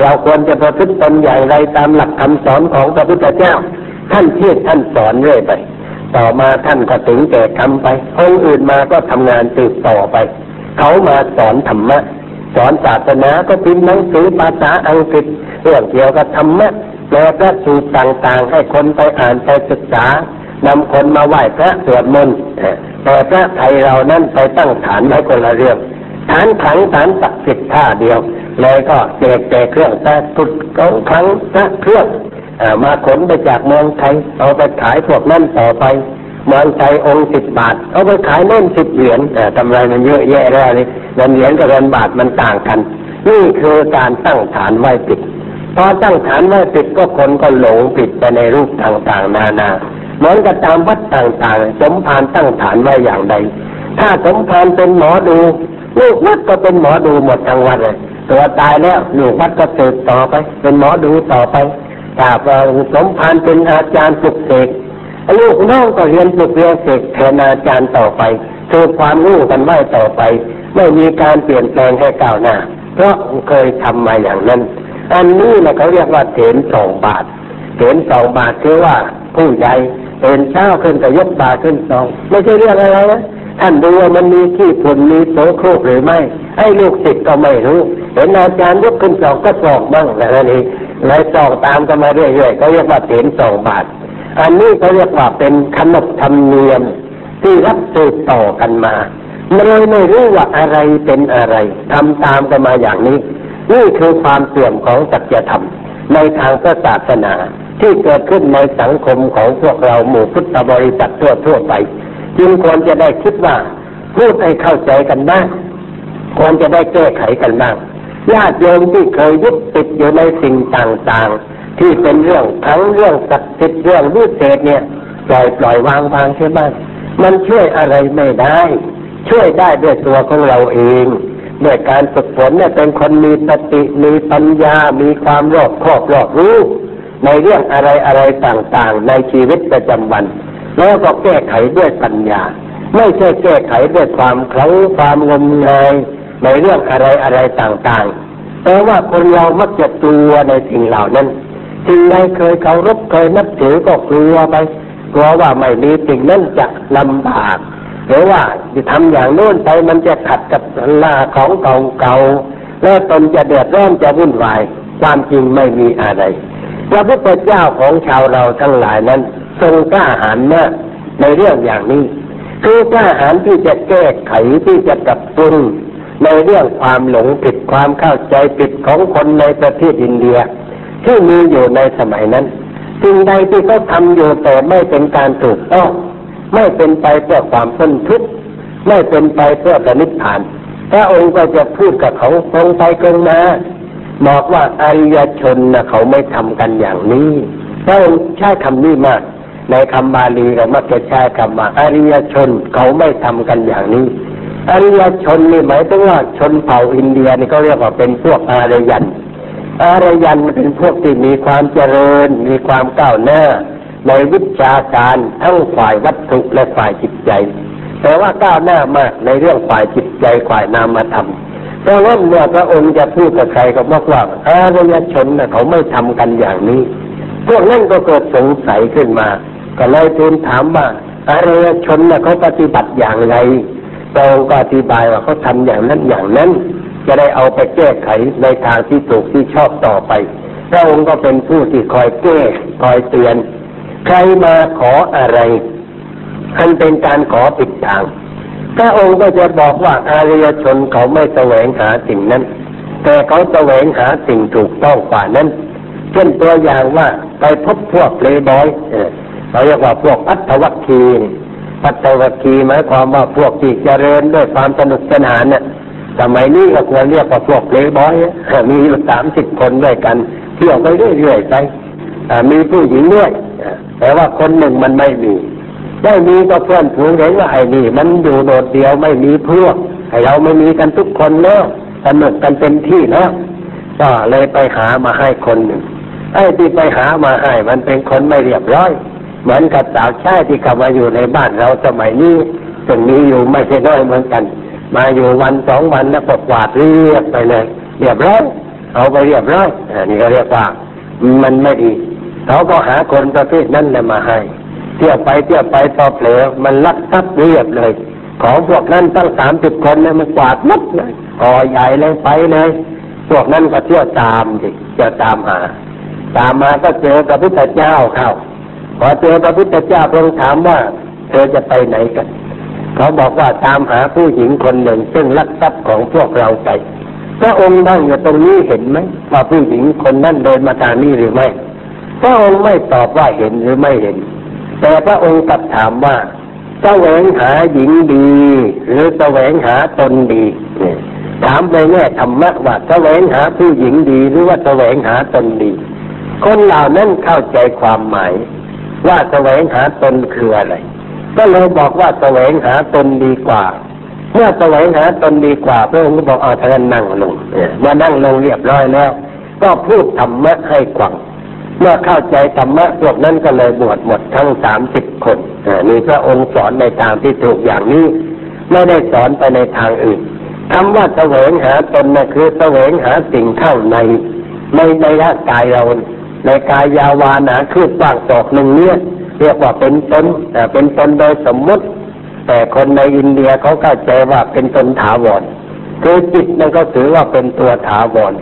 [SPEAKER 1] เราควรจะประพฤติตนอย่างไรตามหลักคำสอนของพระพุทธเจ้า ท่านเทศท่านสอนเรื่อยไป ต่อมาท่านก็ถึงแก่คำไปองค์อื่นมาก็ทำงานสืบต่อไป เขามาสอนธรรมะสอนศาสนาก็พิมพ์หนังสือภาษาอังกฤษเรื่องเกี่ยวกับธรรมะ แปลพระสูตรต่างๆ ให้คนไปอ่านไปศึกษานำคนมาไหว้พระสวดมนต์แต่พระไทยเรานั้นไปตั้งฐานไว้คนละเรื่อง ฐานขังฐานศักดิ์สิทธิ์ท่าเดียว เลยก็แจกแจกเครื่องแต่ตุดกองขังพระเครื่องมาขนไปจากเมืองไทย เอาไปขายพวกนั้นต่อไป เมืองไทยองค์สิบบาท เอาไปขายเล่นสิบเหรียญแต่กำไรมันเยอะแยะแล้วนี่เงินเหรียญกับเงินบาทมันต่างกัน นี่คือการตั้งฐานไว้ปิด พอตั้งฐานไว้ปิดก็คนก็หลงผิดไปในรูปต่างๆ นานา เหมือนกับตามวัดต่างๆ สมภารตั้งฐานไว้อย่างใด ถ้าสมภารเป็นหมอดูลูกวัดก็เป็นหมอดูหมดทั้งวัดเลยตัวตายแล้วลูกวัดก็เติบต่อไป เป็นหมอดูต่อไปถ้าสมภารเป็นอาจารย์ปลุกเสกลูกน้องก็เรียนปลุกเรียนเสกแทนอาจารย์ต่อไปคือความรู้กันไว้ต่อไป ไม่มีการเปลี่ยนแปลงให้ก้าวหน้า เพราะเคยทำมาอย่างนั้น อันนี้นะเขาเรียกว่าเถนสองบาทเถนสองบาทคือว่าผู้ใหญ่เป็นเช้าขึ้นก็ยกบาทขึ้นสองไม่ใช่เรื่องอะไรนะท่านดูว่ามันมีขี้ฝุ่นมีโสโครกหรือไม่ให้ลูกศิษย์ก็ไม่รู้ เห็นอาจารย์ยกขึ้นสองก็สองบ้างแต่นั่นเองเลยสองตามกันมาเรื่อยๆก็เรียกว่าเถนสองบาท อันนี้เขาเรียกว่าเป็นขนบธรรมเนียมที่รับสืบต่อกันมาเลยไม่รู้ว่าอะไรเป็นอะไรทำตามกันมาอย่างนี้ นี่คือความเสื่อมของสัจธรรม ในทางศาสนาที่เกิดขึ้นในสังคมของพวกเราหมู่พุทธบริษัททั่วทั่วไป จึงควรจะได้คิดว่าพูดให้เข้าใจกันบ้างควรจะได้แก้ไขกันบ้างญาติโยมที่เคยยึดติดอยู่ในสิ่งต่างๆ ที่เป็นเรื่องทั้งเรื่องศักดิ์สิทธิ์เรื่องวิเศษเนี่ยปล่อยปล่อยวางวางใช่ไหมมันช่วยอะไรไม่ได้ ช่วยได้ด้วยตัวของเราเอง ด้วยการฝึกฝนเนี่ยเป็นคนมีสติมีปัญญา มีความรอบคอบรอบรู้ ในเรื่องอะไรอะไรต่างๆ ในชีวิตประจำวัน แล้วก็แก้ไขด้วยปัญญา ไม่ใช่แก้ไขด้วยความเคล้าความงมงายในเรื่องอะไรอะไรต่างๆ แต่ว่าคนเรามักจะกลัวในสิ่งเหล่านั้นสิ่งใดเคยเคารพเคยนับถือก็กลัวไปกลัวว่าไม่มีสิ่งนั้นจะลำบาก หรือว่าจะทำอย่างโน้นไปมันจะขัดกับลาของเก่าๆแล้วตนจะเดือดร้อนจะวุ่นวาย ความจริงไม่มีอะไรพระพุทธเจ้าของชาวเราทั้งหลายนั้น ทรงกล้าหาญมากในเรื่องอย่างนี้ คือกล้าหาญที่จะแก้ไขที่จะกลับปรุงในเรื่องความหลงผิดความเข้าใจผิดของคนในประเทศอินเดีย ที่มีอยู่ในสมัยนั้นสิ่งใดที่เขาทำอยู่แต่ไม่เป็นการถูกต้อง ไม่เป็นไปเพื่อความพ้นทุกข์ไม่เป็นไปเพื่อปนิพพาน พระองค์ก็จะพูดกับเขาตรงไปตรงมาบอกว่าอริยชนนะเขาไม่ทำกันอย่างนี้พระองค์ใช้คำนี้มากในคำบาลีเรามักจะใช้คำว่าอริยชนเขาไม่ทำกันอย่างนี้ อริยชนนี่หมายถึงว่าชนเผ่าอินเดียนี่เขาเรียกว่าเป็นพวกอารยันอารยันเป็นพวกที่มีความเจริญ มีความก้าวหน้า ในวิชาการทั้งฝ่ายวัตถุและฝ่ายจิตใจ แต่ว่าก้าวหน้ามากในเรื่องฝ่ายจิตใจฝ่ายนามธรรมเพราะนั้นเมื่อพระองค์จะพูดกับใครก็บอกว่าอารยชนนะเขาไม่ทำกันอย่างนี้พวกนั้นก็เกิดสงสัยขึ้นมา ก็เลยทูลถามว่าอารยชนนะเขาปฏิบัติอย่างไรพระองค์ก็อธิบายว่าเขาทำอย่างนั้นอย่างนั้น จะได้เอาไปแก้ไขในทางที่ถูกที่ชอบต่อไป พระองค์ก็เป็นผู้ที่คอยแก้คอยเตือน ใครมาขออะไรอันเป็นการขอปิดทางพระองค์ก็จะบอกว่าอารยชนเขาไม่แสวงหาสิ่งนั้น แต่เขาแสวงหาสิ่งถูกต้องกว่านั้น เช่นตัวอย่างว่าไปพบพวกเลบอยเขาเรียกว่าพวกอัตวัคคีปัตตวคีหมายความว่าพวกที่เจริญด้วยความสนุกสนานเนี่ยสมัยนี้ก็ควรเรียกว่าพวกเลบอยมีอยู่สามสิบคนด้วยกัน เที่ยวไปเรื่อยๆไปมีผู้หญิงด้วย แต่ว่าคนหนึ่งมันไม่มี ได้มีก็เพื่อนผูงเห็นว่าไอ้นี่ มันอยู่โดดเดียวไม่มีเพวกไอ้เราไม่มีกันทุกคนแล้วสนุกกันเต็มที่แล้วก็เลยไปหามาให้คนหนึ่งไอ้ที่ไปหามาให้มันเป็นคนไม่เรียบร้อย เหมือนกับสาวใช้ที่กลับมาอยู่ในบ้านเราสมัยนี้ตรงนี้อยู่ไม่ใช่น้อยเหมือนกัน มาอยู่วันสองวันแล้วก็กวาดเรียบไปเลย เรียบร้อยเอาไปเรียบร้อยอันนี้ก็เรียกว่า มันไม่ดี เขาก็หาคนประเภทนั้นแหละมาให้ เที่ยวไปเที่ยวไปพอเผลอมันลักทรัพย์เรียบเลย ของพวกนั้นตั้งสามสิบคนเนี่ยมันกวาดมัดเลยก่อใหญ่เลยไปเลย พวกนั้นก็เที่ยวตามดิจะตามหา ตามมาก็เจอพระพุทธเจ้าเข้าพอเจอพระพุทธเจ้าพระองค์ถามว่า เธอจะไปไหนกัน เขาบอกว่าตามหาผู้หญิงคนหนึ่ง ซึ่งลักทรัพย์ของพวกเราไปพระองค์นั่งอยู่ตรงนี้เห็นไหมว่าผู้หญิงคนนั้นเดินมาทางนี้หรือไม่ พระองค์ไม่ตอบว่าเห็นหรือไม่เห็น แต่พระองค์กลับถามว่าแสวงหาหญิงดี หรือแสวงหาตนดีถามไปแง่ธรรมะว่าแสวงหาผู้หญิงดีหรือว่าแสวงหาตนดี คนเหล่านั้นเข้าใจความหมาย ว่าแสวงหาตนคืออะไร ก็เลยบอกว่าแสวงหาตนดีกว่า เมื่อแสวงหาตนดีกว่าพระองค์ก็บอกเอาท่านนั่งลงเมื่อนั่งลงเรียบร้อยแล้ว ก็พูดธรรมะให้กวัง เมื่อเข้าใจธรรมะพวกนั้นก็เลยบวชหมดทั้งสามสิบคนนี่พระองค์สอนในทางที่ถูกอย่างนี้ ไม่ได้สอนไปในทางอื่นคำว่าแสวงหาตนนะคือแสวงหาสิ่งเข้าในในในร่างกายเราในกายยาวานาคืบกว้างศอกหนึ่งเนี่ยเรียกว่าเป็นตนแต่เป็นตนโดยสมมุติ แต่คนในอินเดียเขาเข้าใจว่าเป็นตนถาวรคือจิตนั่นก็ถือว่าเป็นตัวถาวร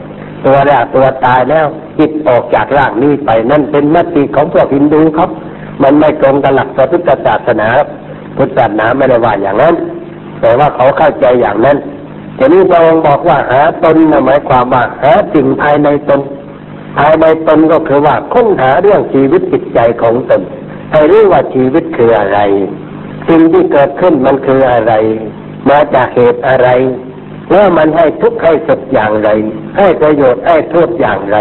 [SPEAKER 1] ตัวแรกตัวตายแล้วจิตออกจากร่างนี้ไปนั่นเป็นมติของพวกฮินดูครับ มันไม่ตรงกับหลักพระพุทธศาสนาพุทธศาสนาไม่ได้ว่าอย่างนั้น แต่ว่าเขาเข้าใจอย่างนั้นทีนี้พระองค์บอกว่าหาตนหมายความว่าหาสิ่งภายในตนภายในตนก็คือว่าค้นหาเรื่องชีวิตจิตใจของตนให้รู้ว่าชีวิตคืออะไร สิ่งที่เกิดขึ้นมันคืออะไร มาจากเหตุอะไร แล้วมันให้ทุกข์ให้สุขอย่างไร ให้ประโยชน์ให้โทษอย่างไร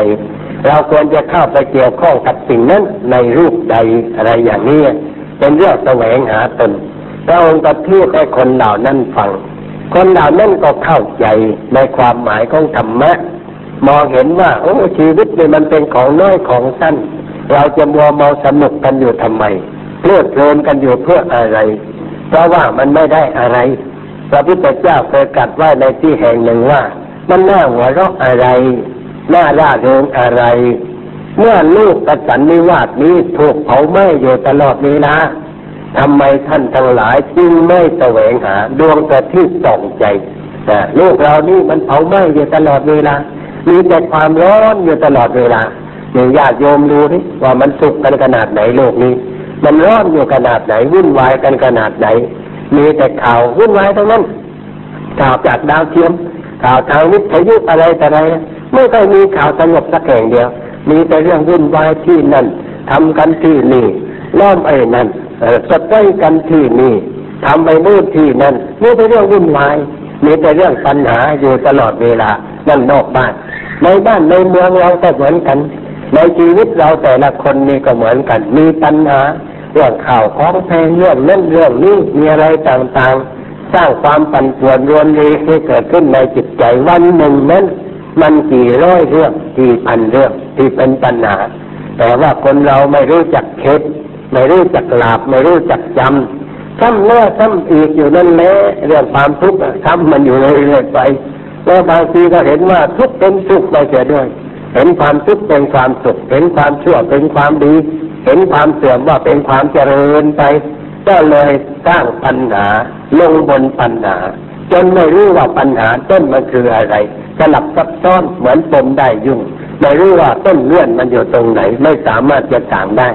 [SPEAKER 1] เราควรจะเข้าไปเกี่ยวข้องกับสิ่งนั้นในรูปใดอะไรอย่างนี้ เป็นเรื่องแสวงหาตนพระองค์ก็เทศให้คนเหล่านั้นฟัง คนเหล่านั้นก็เข้าใจในความหมายของธรรมะ มองเห็นว่าโอ้ชีวิตเนี่ยมันเป็นของน้อยของสั้น เราจะมัวเมาสนุกกันอยู่ทำไมเพลิดเพลินกันอยู่เพื่ออะไร เพราะว่ามันไม่ได้อะไร พระพุทธเจ้าเคยกัดไว้ในที่แห่งหนึ่งว่า มันน่าหัวเราะอะไรน่าร่าเริงอะไร เมื่อลูกกระสันนิวาสนี้ถูกเผาไหม้อยู่ตลอดเวลาทำไมท่านทั้งหลายจึงไม่แสวงหา ดวงประทีปส่องใจแต่ลูกเรานี่มันเผาไหม้อยู่ตลอดเวลา มีแต่ความร้อนอยู่ตลอดเวลาหนึ่งญาติโยมดูนี่ว่ามันสุขกันขนาดไหนโลกนี้ มันร้อนอยู่ขนาดไหนวุ่นวายกันขนาดไหน มีแต่ข่าววุ่นวายทั้งนั้น ข่าวจากดาวเทียม ข่าวทางวิทยุอะไรแต่อะไร ไม่เคยมีข่าวสงบสักแห่งเดียว มีแต่เรื่องวุ่นวายที่นั่นทำกันที่นี่ล้อมไอ้นั่นสะใกล้กันที่นี่ทำไปนู่นที่นั่นมีแต่เรื่องวุ่นวายมีแต่เรื่องปัญหาอยู่ตลอดเวลานั่นนอกบ้าน ในบ้านในเมืองเราก็เหมือนกัน ในชีวิตเราแต่ละคนนี่ก็เหมือนกัน มีปัญหา เรื่องข่าวของแพงเรื่องนั่นเรื่องนี้มีอะไรต่างๆ สร้างความปั่นป่วนรวนเรให้เกิดขึ้นในจิตใจวันหนึ่งนั้น มันกี่ร้อยเรื่องกี่พันเรื่องที่เป็นปัญหา แต่ว่าคนเราไม่รู้จักเค็ดไม่รู้จักหลาบไม่รู้จักจำซ้ำแล้วซ้ำอีกอยู่นั่นแหละเรื่องความทุกข์ซ้ำมันอยู่เรื่อยๆไปแล้วบางทีก็เห็นว่าทุกข์เป็นสุขไปเสียด้วย เห็นความทุกข์เป็นความสุข เห็นความชั่วเป็นความดี เห็นความเสื่อมว่าเป็นความเจริญไป ก็เลยสร้างปัญหาลงบนปัญหา จนไม่รู้ว่าปัญหาต้นมันคืออะไรสลับซับซ้อนเหมือนปมได้ยุ่ง ไม่รู้ว่าต้นเลื่อนมันอยู่ตรงไหน ไม่สามารถจะถามได้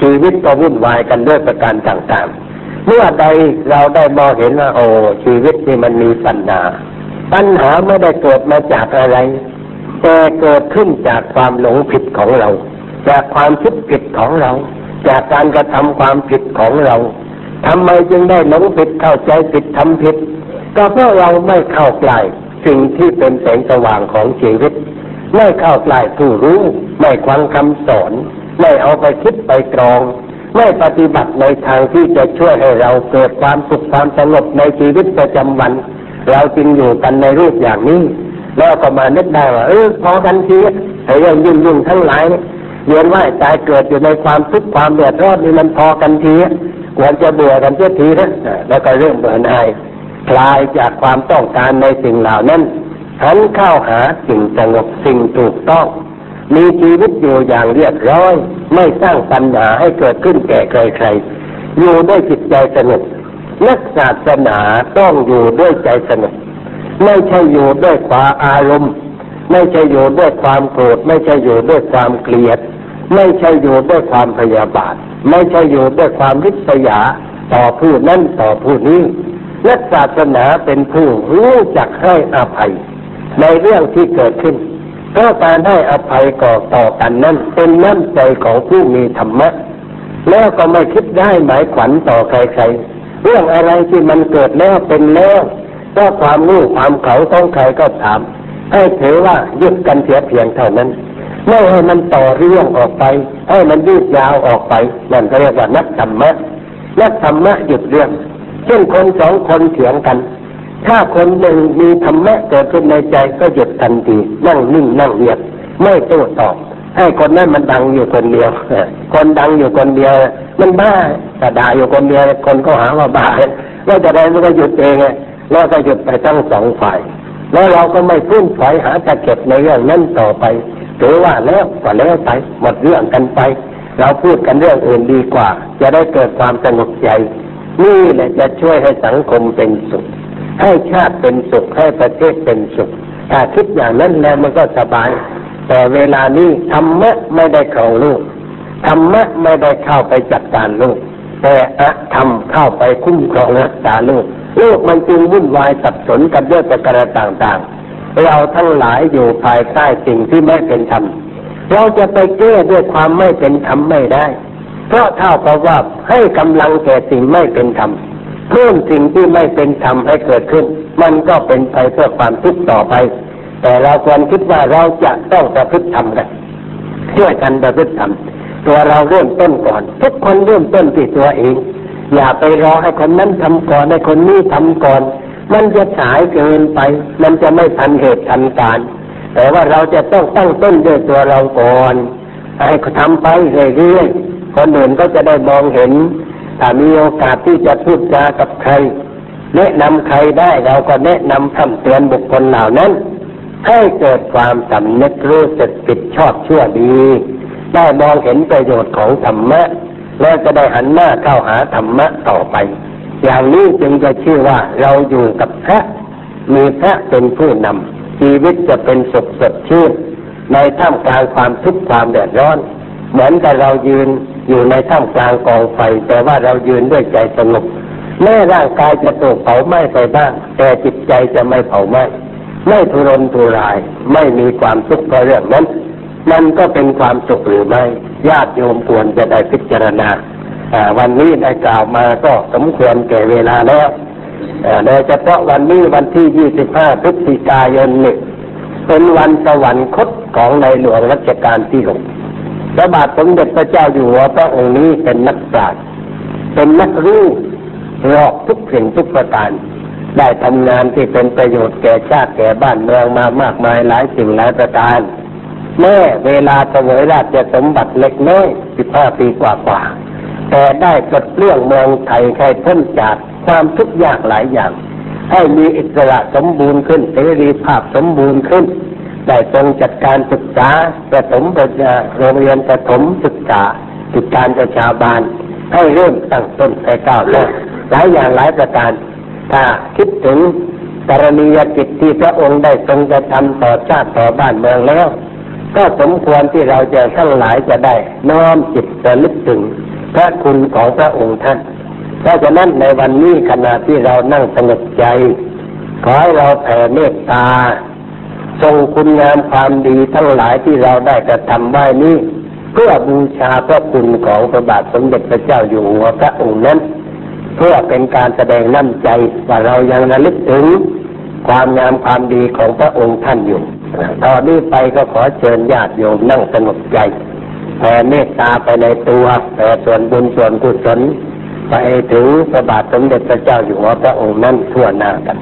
[SPEAKER 1] ชีวิตก็วุ่นวายกันด้วยประการต่างๆ เมื่อใดเราได้มองเห็นว่าโอ้ชีวิตนี่มันมีปัญหา ปัญหาไม่ได้เกิดมาจากอะไร แต่เกิดขึ้นจากความหลงผิดของเรา จากความคิดผิดของเรา จากการกระทำความผิดของเราทำไมจึงได้หลงผิดเข้าใจผิดทำผิด ก็เพราะเราไม่เข้าใกล้สิ่งที่เป็นแสงสว่างของชีวิต ไม่เข้าใกล้ผู้รู้ ไม่ควังคำสอน ไม่เอาไปคิดไปตรอง ไม่ปฏิบัติในทางที่จะช่วยให้เราเกิดความสุขความสงบในชีวิตประจำวัน เราจึงอยู่กันในรูปอย่างนี้ แล้วก็มานึกได้ว่าเออพอกันทีไอ้เรื่องยุ่งยุ่งทั้งหลาย เวียนว่ายตายเกิดอยู่ในความทุกข์ความเดือดร้อนนี่มันพอกันทีควรจะเบื่อกันเสียทีนะแล้วก็เริ่มเบื่อหน่ายคลายจากความต้องการในสิ่งเหล่านั้นหันเข้าหาสิ่งสงบสิ่งถูกต้อง มีชีวิตอยู่อย่างเรียบร้อย ไม่สร้างปัญหาให้เกิดขึ้นแก่ใครๆอยู่ด้วยจิตใจสงบนักศาสนาต้องอยู่ด้วยใจสงบไม่ใช่อยู่ด้วยความอารมณ์ ไม่ใช่อยู่ด้วยความโกรธไม่ใช่อยู่ด้วยความเกลียด ไม่ใช่อยู่ด้วยความพยาบาท ไม่ใช่อยู่ด้วยความริษยาต่อผู้นั้นต่อผู้นี้นักศาสนาเป็นผู้รู้จักให้อภัย ในเรื่องที่เกิดขึ้นเพราะการให้อภัยก่อต่อกันนั้นเป็นน้ำใจของผู้มีธรรมะ แล้วก็ไม่คิดได้หมายขวัญต่อใครๆ เรื่องอะไรที่มันเกิดแล้วเป็นแล้วก็ความรู้ความเขาต้องใครก็ถาม ให้ถือว่ายึดกันเสียเพียงเท่านั้น ไม่ให้มันต่อเรื่องออกไป ให้มันยืดยาวออกไปนั่นก็เรียกว่านักธรรมะนักธรรมะหยุดเรื่อง เช่นคนสองคนเถียงกัน ถ้าคนหนึ่งมีธรรมะเกิดขึ้นในใจก็หยุดทันทีนั่งนิ่งนั่งเงียบไม่โต้ตอบให้คนนั้นมันดังอยู่คนเดียว คนดังอยู่คนเดียว มันบ้าแต่ด่าอยู่คนเดียว คนก็หาว่าบ้า แล้วจะได้มันก็หยุดเองแล้วก็หยุดไปทั้งสองฝ่าย แล้วเราก็ไม่พุ่นถอยหาจะเก็บในเรื่องนั้นต่อไปถือว่าแล้วก็แล้วไปหมดเรื่องกันไป เราพูดกันเรื่องอื่นดีกว่า จะได้เกิดความสงบใจ นี่แหละจะช่วยให้สังคมเป็นสุข ให้ชาติเป็นสุขให้ประเทศเป็นสุขถ้าคิดอย่างนั้นแล้วมันก็สบาย แต่เวลานี้ธรรมะไม่ได้ครองลูกธรรมะไม่ได้เข้าไปจัดการโลก แต่อะธรรมเข้าไปคุ้มครองรักษาโลก โลกมันจึงวุ่นวายสับสนกันด้วยประการต่างๆ เราทั้งหลายอยู่ภายใต้สิ่งที่ไม่เป็นธรรม เราจะไปแก้ด้วยความไม่เป็นธรรมไม่ได้ เพราะเท่ากับว่าให้กำลังแก่สิ่งไม่เป็นธรรมเพิ่มสิ่งที่ไม่เป็นธรรมให้เกิดขึ้น มันก็เป็นไปเพื่อความทุกข์ต่อไป แต่เราควรคิดว่าเราจะต้องประพฤติธรรมกันช่วยกันประพฤติธรรม ตัวเราเริ่มต้นก่อน ทุกคนเริ่มต้นที่ตัวเอง อย่าไปรอให้คนนั้นทำก่อนให้คนนี้ทำก่อน มันจะสายเกินไป มันจะไม่ทันเหตุทันการ แต่ว่าเราจะต้องตั้งต้นด้วยตัวเราก่อนให้เขาทำไปเรื่อยๆคนอื่นก็จะได้มองเห็นถ้ามีโอกาสที่จะพูดจากับใคร แนะนำใครได้เราก็แนะนำคำเตือนบุคคลเหล่านั้น ให้เกิดความสำนึกรู้สึกผิดชอบชั่วดี ได้มองเห็นประโยชน์ของธรรมะ แล้วจะได้หันหน้าเข้าหาธรรมะต่อไป อย่างนี้จึงจะชื่อว่าเราอยู่กับพระมีพระเป็นผู้นำชีวิตจะเป็นสุขสดชื่นในท่ามกลางความทุกข์ความเดือดร้อน เหมือนกับเรายืนอยู่ในท่ามกลางกองไฟ แต่ว่าเรายืนด้วยใจสงบแม้ร่างกายจะถูกเผาไหม้ไปบ้าง แต่จิตใจจะไม่เผาไหม้ไม่ทุรนทุราย ไม่มีความทุกข์เพราะเรื่องนั้น มันก็เป็นความสุขหรือไม่ ญาติโยมควรจะได้พิจารณาวันนี้ได้กล่าวมาก็สมควรแก่เวลาแล้วโดยเฉพาะวันนี้วันที่ 25 พฤศจิกายนนี่เป็นวันสวรรคตของในหลวงรัชกาลที่หกพระบาทสมเด็จพระเจ้าอยู่หัวพระองค์นี้เป็นนักปราชญ์เป็นนักรู้รอบทุกสิ่งทุกประการ ได้ทำงานที่เป็นประโยชน์แก่ชาติแก่บ้านเมืองมามากมายหลายสิ่งหลายประการ แม่เวลาเสวยราชสมบัติเล็กน้อยสิบห้าปีกว่ากว่า แต่ได้ปลดเปลื้องเมืองไทยใครพ้นจากความทุกข์ยากหลายอย่าง ให้มีอิสระสมบูรณ์ขึ้นเสรีภาพสมบูรณ์ขึ้น ได้ทรงจัดการศึกษาประถมปัญญาโรงเรียนประถมศึกษากิจการประชาบาล ให้เริ่มตั้งต้นไปก้าวหน้าหลายอย่างหลายประการ ถ้าคิดถึงกรณียกิจที่พระองค์ได้ทรงจะทำต่อชาติต่อบ้านเมืองแล้ว ก็สมควรที่เราจะทั้งหลายจะได้น้อมจิตระลึกถึงพระคุณของพระองค์ท่าน เพราะฉะนั้นในวันนี้ขณะที่เรานั่งสงบใจ ขอให้เราแผ่เมตตาทรงคุณงามความดีทั้งหลายที่เราได้กระทำไว้นี้ เพื่อบูชาพระคุณของพระบาทสมเด็จพระเจ้าอยู่หัวพระองค์นั้น เพื่อเป็นการแสดงน้ำใจว่าเรายังระลึกถึงความงามความดีของพระองค์ท่านอยู่ ตอนนี้ไปก็ขอเชิญญาติโยมนั่งสงบใจแผ่เมตตาไปในตัวแผ่ส่วนบุญส่วนกุศลไปถึงพระบาทสมเด็จพระเจ้าอยู่หัวพระองค์นั้นทั่วหน้ากัน